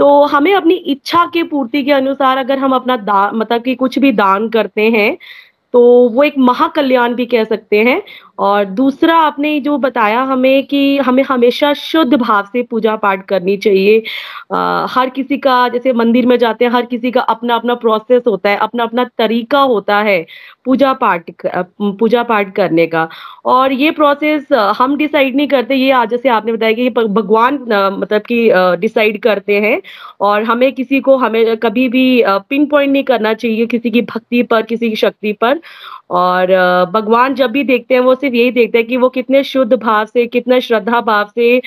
तो हमें अपनी इच्छा के पूर्ति के अनुसार अगर हम अपना दान मतलब कि कुछ भी दान करते हैं तो वो एक महाकल्याण भी कह सकते हैं। और दूसरा आपने जो बताया हमें कि हमें हमेशा शुद्ध भाव से पूजा पाठ करनी चाहिए। आ, हर किसी का जैसे मंदिर में जाते हैं हर किसी का अपना अपना प्रोसेस होता है अपना अपना तरीका होता है पूजा पाठ पूजा पाठ करने का। और ये प्रोसेस हम डिसाइड नहीं करते ये आज जैसे आपने बताया कि ये भगवान मतलब कि डिसाइड करते हैं और हमें किसी को हमें कभी भी पिन पॉइंट नहीं करना चाहिए किसी की भक्ति पर किसी की शक्ति पर। और भगवान जब भी देखते हैं वो सिर्फ़ यही देखते हैं कि वो कितने शुद्ध भाव से, कितने श्रद्धा भाव से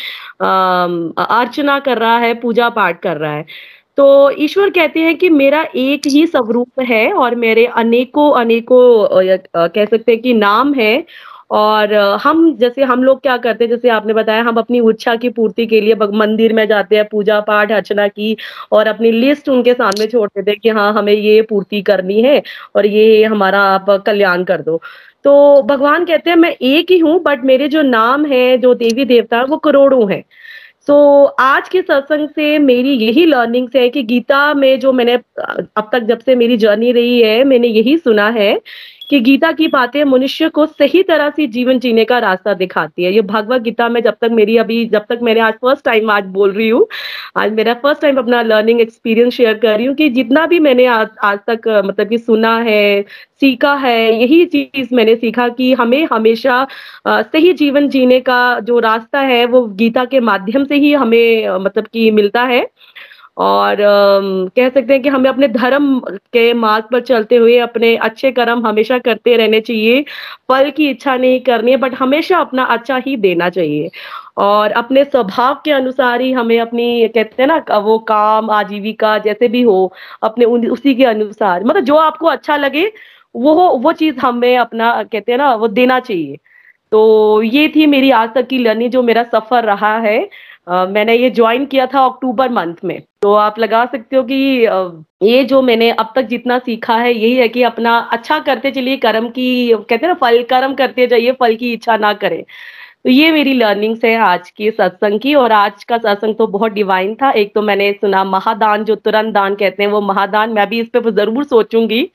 अर्चना कर रहा है पूजा पाठ कर रहा है। तो ईश्वर कहते हैं कि मेरा एक ही स्वरूप है और मेरे अनेकों अनेकों कह सकते हैं कि नाम है और हम जैसे हम लोग क्या करते हैं जैसे आपने बताया हम अपनी इच्छा की पूर्ति के लिए मंदिर में जाते हैं पूजा पाठ अर्चना की और अपनी लिस्ट उनके सामने छोड़ देते हैं कि हाँ हमें ये पूर्ति करनी है और ये हमारा आप कल्याण कर दो। तो भगवान कहते हैं मैं एक ही हूँ बट मेरे जो नाम है जो देवी देवता है वो करोड़ों हैं। सो so, आज के सत्संग से मेरी यही लर्निंग्स है कि गीता में जो मैंने अब तक जब से मेरी जर्नी रही है मैंने यही सुना है कि गीता की बातें मनुष्य को सही तरह से जीवन जीने का रास्ता दिखाती है। ये भगवत गीता में जब तक मेरी अभी जब तक मैंने आज फ़र्स्ट टाइम आज बोल रही हूँ आज मेरा फ़र्स्ट टाइम अपना लर्निंग एक्सपीरियंस शेयर कर रही हूँ कि जितना भी मैंने आज, आज तक मतलब कि सुना है सीखा है यही चीज़ मैंने सीखा कि हमें हमेशा सही जीवन जीने का जो रास्ता है वो गीता के माध्यम से ही हमें मतलब कि मिलता है। और कह सकते हैं कि हमें अपने धर्म के मार्ग पर चलते हुए अपने अच्छे कर्म हमेशा करते रहने चाहिए। फल की इच्छा नहीं करनी है बट हमेशा अपना अच्छा ही देना चाहिए। और अपने स्वभाव के अनुसार ही हमें अपनी कहते हैं ना वो काम, आजीविका जैसे भी हो, अपने उसी के अनुसार। मतलब जो आपको अच्छा लगे, वो वो चीज़ हमें अपना, कहते हैं ना, वो देना चाहिए। तो ये थी मेरी आज तक की लर्निंग, जो मेरा सफ़र रहा है। Uh, मैंने ये ज्वाइन किया था अक्टूबर मंथ में। तो आप लगा सकते हो कि ये जो मैंने अब तक जितना सीखा है यही है कि अपना अच्छा करते चलिए कर्म की कहते हैं ना फल कर्म करते जाइए फल की इच्छा ना करें। तो ये मेरी लर्निंग्स है आज की सत्संग की और आज का सत्संग तो बहुत डिवाइन था। एक तो मैंने सुना महादान जो तुरंत दान कहते हैं वो महादान मैं भी इस पे ज़रूर सोचूँगी।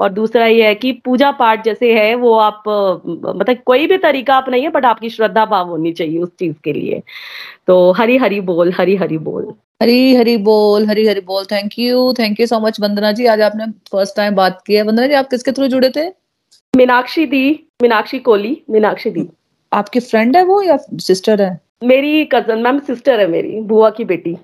और दूसरा ये है कि पूजा पाठ जैसे है वो आप मतलब कोई भी तरीका आप नहीं है बट आपकी श्रद्धा भाव होनी चाहिए उस चीज़ के लिए। तो हरी हरी बोल हरी हरी बोल। हरी हरी बोल हरी हरी बोल। Thank you thank you so much Vandana ji. आज आपने फ़र्स्ट टाइम बात की है। वंदना जी आप किसके थ्रू जुड़े थे? मीनाक्षी दी मीनाक्षी कोहली मीनाक्षी दी। आपकी फ्रेंड है वो या सिस्टर है? मेरी कज़न मैम सिस्टर है मेरी बुआ की बेटी।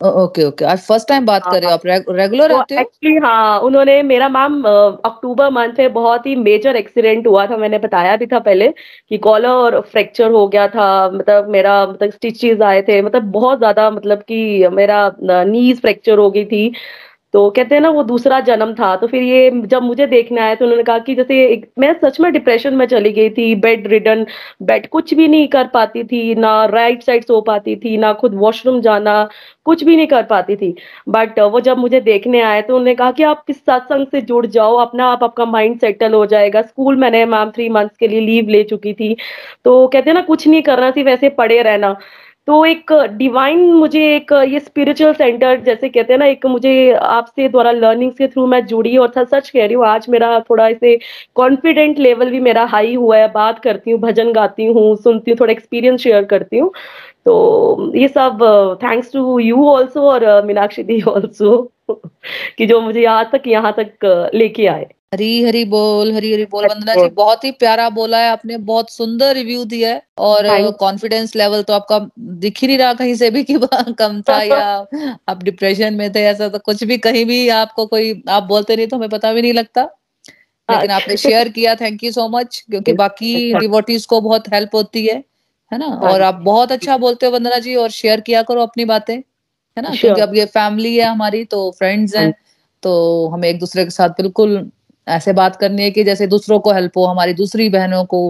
ओके ओके आज फ़र्स्ट टाइम बात कर रहे हो आप रेगुलर रहते हो? एक्चुअली हाँ उन्होंने मेरा मैम अक्टूबर मंथ में बहुत ही मेजर एक्सीडेंट हुआ था मैंने बताया भी था पहले कि कॉलर और फ्रैक्चर हो गया था मतलब मेरा मतलब स्टिचेस आए थे मतलब बहुत ज़्यादा मतलब कि मेरा नीज फ्रैक्चर हो गई थी। तो कहते हैं ना वो दूसरा जन्म था। तो फिर ये जब मुझे देखने आया तो उन्होंने कहा कि जैसे एक, मैं सच में डिप्रेशन में चली गई थी बेड रिडन बेड कुछ भी नहीं कर पाती थी ना राइट साइड सो पाती थी ना खुद वॉशरूम जाना कुछ भी नहीं कर पाती थी। बट वो जब मुझे देखने आए तो उन्होंने कहा कि आप किस सत्संग से जुड़ जाओ अपना आप आपका माइंड सेटल हो जाएगा। स्कूल मैंने मैम थ्री मंथ्स के लिए लीव ले चुकी थी। तो कहते हैं ना कुछ नहीं करना सिर्फ़ वैसे पड़े रहना। तो एक डिवाइन मुझे एक, ये स्पिरिचुअल सेंटर जैसे कहते हैं ना, एक मुझे आपसे द्वारा लर्निंग के थ्रू मैं जुड़ी और सच कह रही हूँ, आज मेरा थोड़ा ऐसे कॉन्फिडेंट लेवल भी मेरा हाई हुआ है, बात करती हूँ, भजन गाती हूँ, सुनती हूँ, थोड़ा एक्सपीरियंस शेयर करती हूँ। तो ये सब थैंक्स टू यू ऑल्सो और, मीनाक्षी दी ऑल्सो कि जो मुझे यहाँ तक यहाँ तक, लेके आए। हरी हरी बोल हरी हरी बोल। वंदना जी बहुत ही प्यारा बोला है आपने बहुत सुंदर रिव्यू दिया है। और कॉन्फिडेंस लेवल तो आपका दिख ही नहीं रहा कहीं से भी कि कम था या आप डिप्रेशन में थे ऐसा तो कुछ भी कहीं भी आपको कोई आप बोलते नहीं तो हमें पता भी नहीं लगता। लेकिन आपने शेयर किया थैंक यू सो मच क्योंकि बाकी डिवोटीज को बहुत हेल्प होती है है ना? और आप बहुत अच्छा बोलते हो वंदना जी और शेयर किया करो अपनी बातें है ना? क्योंकि अब ये फैमिली है हमारी तो फ्रेंड्स हैं। तो हमें एक दूसरे के साथ बिल्कुल ऐसे बात करनी है कि जैसे दूसरों को हेल्प हो हमारी दूसरी बहनों को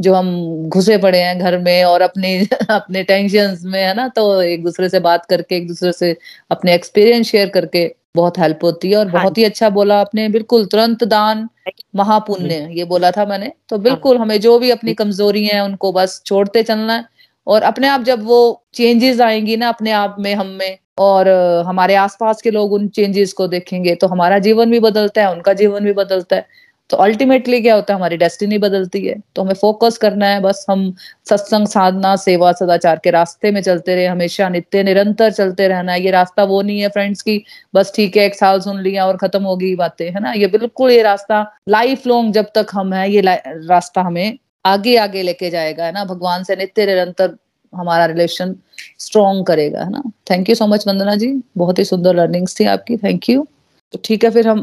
जो हम घुसे पड़े हैं घर में और अपने अपने टेंशन में है ना? तो एक दूसरे से बात करके एक दूसरे से अपने एक्सपीरियंस शेयर करके बहुत हेल्प होती है और हाँ बहुत ही अच्छा बोला आपने। बिल्कुल तुरंत दान महापुण्य ये बोला था मैंने। तो हाँ। बिल्कुल हमें जो भी अपनी कमज़ोरी है उनको बस छोड़ते चलना है। और अपने आप जब वो चेंजेस आएँगी ना अपने आप में, हम में और हमारे आसपास के लोग उन चेंजेस को देखेंगे तो हमारा जीवन भी बदलता है, उनका जीवन भी बदलता है। तो अल्टीमेटली क्या होता है, हमारी डेस्टिनी बदलती है। तो हमें फोकस करना है, बस हम सत्संग, साधना, सेवा, सदाचार के रास्ते में चलते रहे, हमेशा नित्य, निरंतर चलते रहना ये रास्ता वो नहीं है फ्रेंड्स की, बस ठीक है, एक साल सुन लिया और खत्म हो गई बातें, है ना? ये बिल्कुल ये रास्ता लाइफ लॉन्ग जब तक हम है, ये रास्ता हमें आगे आगे लेके जाएगा, है ना? भगवान से नित्य, निरंतर हमारा रिलेशन स्ट्रॉन्ग करेगा, है ना? Thank you so much Vandana ji. बहुत ही सुंदर लर्निंग्स थी आपकी। थैंक यू तो ठीक है, फिर हम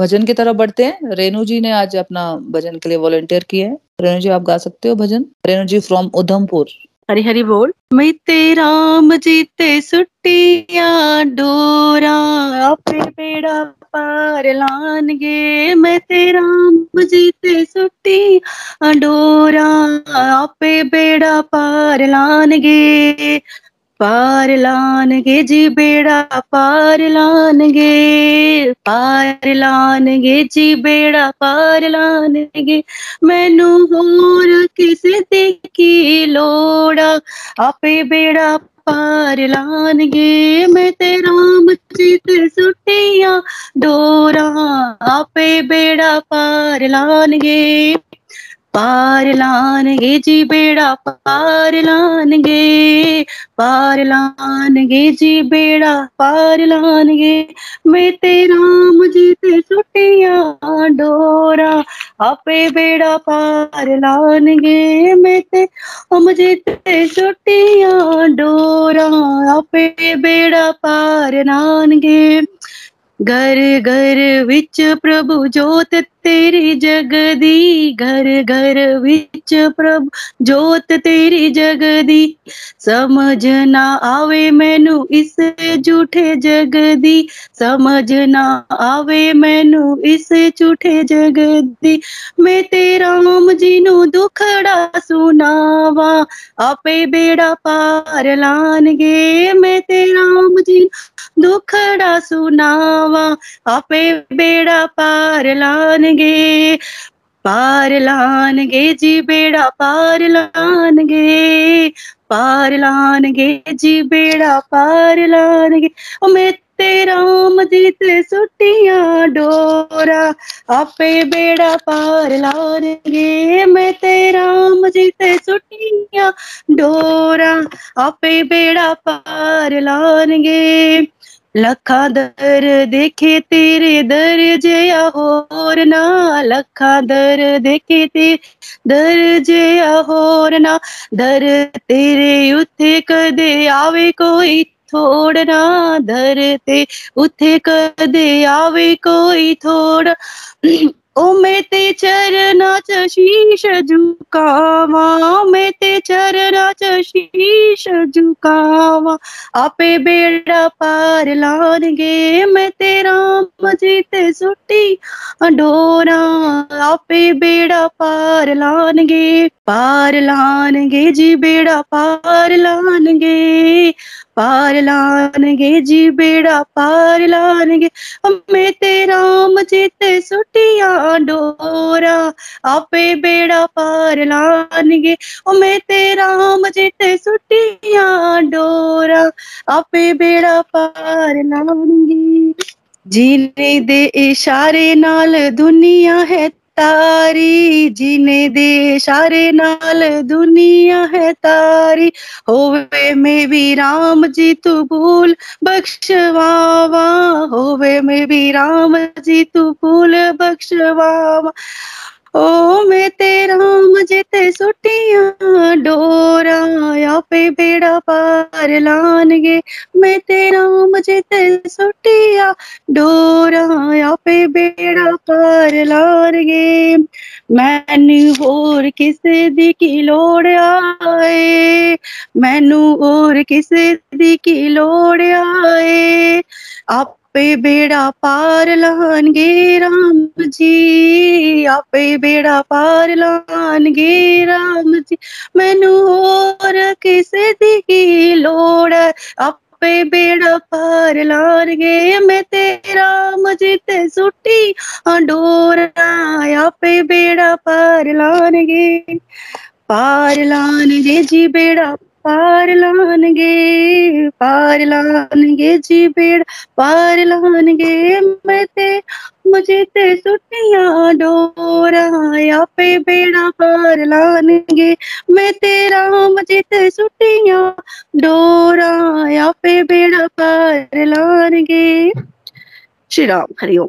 भजन की तरफ़ बढ़ते हैं। रेणु जी ने आज अपना भजन के लिए वॉलेंटियर किया है। रेणु जी, आप गा सकते हो भजन? रेणु जी फ्रॉम उधमपुर। हरी हरी बोल। मिते राम जीते सुटिया डोरा, आपे बेड़ा पार लान गे मैं ते राम जीते सुटी डोरा, आपे बेड़ा पार लान गे पार लान गे जी बेड़ा पार लान गे पार लान गे जी बेड़ा पार लान गे मैनू होर किसे की लोड़ा? आपे बेड़ा पार लान गे मैं ते राम चित सुटिया डोरा आपे बेड़ा पार लान गे पार लान गे जी बेड़ा, पार लान गे पार लान गे जी बेड़ा, पार लान गे मैं राम जी ते छुटिया डोरा, आपे बेड़ा पार लान गे मैं ते हम जी ते छुटिया डोरा, आपे बेड़ा पार लान गे घर घर विच प्रभु जोत तेरी जगदी घर घर विच प्रभु। जोत तेरी जगदी समझ ना आवे मैनू इस झूठे जगदी समझ ना आवे मैनू इस झूठे जगदी मैं तेरा राम जी नु दुखड़ा सुनावा, आपे बेड़ा पार लान गे मैं तेरा राम जी दुखड़ा सुनावा, आपे बेड़ा पार लान गे पार लान गे जी बेड़ा, पार लान गे पार लान गे जी बेड़ा, पार लान गे ओ मैं तेरा मजीत सुटिया डोरा, आपे बेड़ा, पार लान गे मैं तेरा मजीत सुटिया डोरा, आपे बेड़ा, पार लान गे लखा दर देखे तेरे दर जया होर ना। लखा दर देखे ते दर जया होर ना। दर तेरे उथे कदे आवे कोई थोड़ना दर ते उथे कदे आवे कोई थोड़ा। ओ मैं ते चरना च शीश झुकावा मैं ते चरणा च शीश झुकावा। आपे बेड़ा पार लानगे मैं तेरा मजीत सुटी, डोरा, आपे बेड़ा पार लानगे। पार लानगे जी बेड़ा, पार लानगे। पार लानगे जी बेड़ा, पार लान लानगे मैं तेरा मजीत सुटिया डोरा। आपे बेड़ा, पार लानगे। ओ मैं तेरा मजीत सुटिया डोरा। आपे बेड़ा, पार लानगे। जीने दे इशारे नाल दुनिया है तारी, जीने दे सारे नाल दुनिया है तारी। होवे में भी राम जी तू भूल बख्शवावा। होवे में भी राम जी तू भूल बख्शवावा। ओ मैं तेरा मुझे ते सुटिया, डोरा या बेड़ा पार लानगे। मैं तेरा मुझे ते सुटिया, डोरा या बेड़ा पार लानगे। मैनू होर किसे दी की लोड़ आए? मैनू और किसे दी की लोड़ आए? आप आपे बेड़ा पार लानगे राम जी आपे बेड़ा पार लानगे राम जी मैनू और किसे दी लोड़? आपे बेड़ा पार लानगे, मैं तेरा मुझे ते सुटी डोरा आपे बेड़ा पार लानगे पार लानगे जी बेड़ा पार लानगे पार लानगे जी बेड़, पार लानगे मैं ते, मुझे ते सुटिया डोरा या पे बेड़ा, पार लानगे मैं तेरा, मुझे ते सुटिया डोरा या पे बेड़ा, पार लानगे। श्री राम हरिओम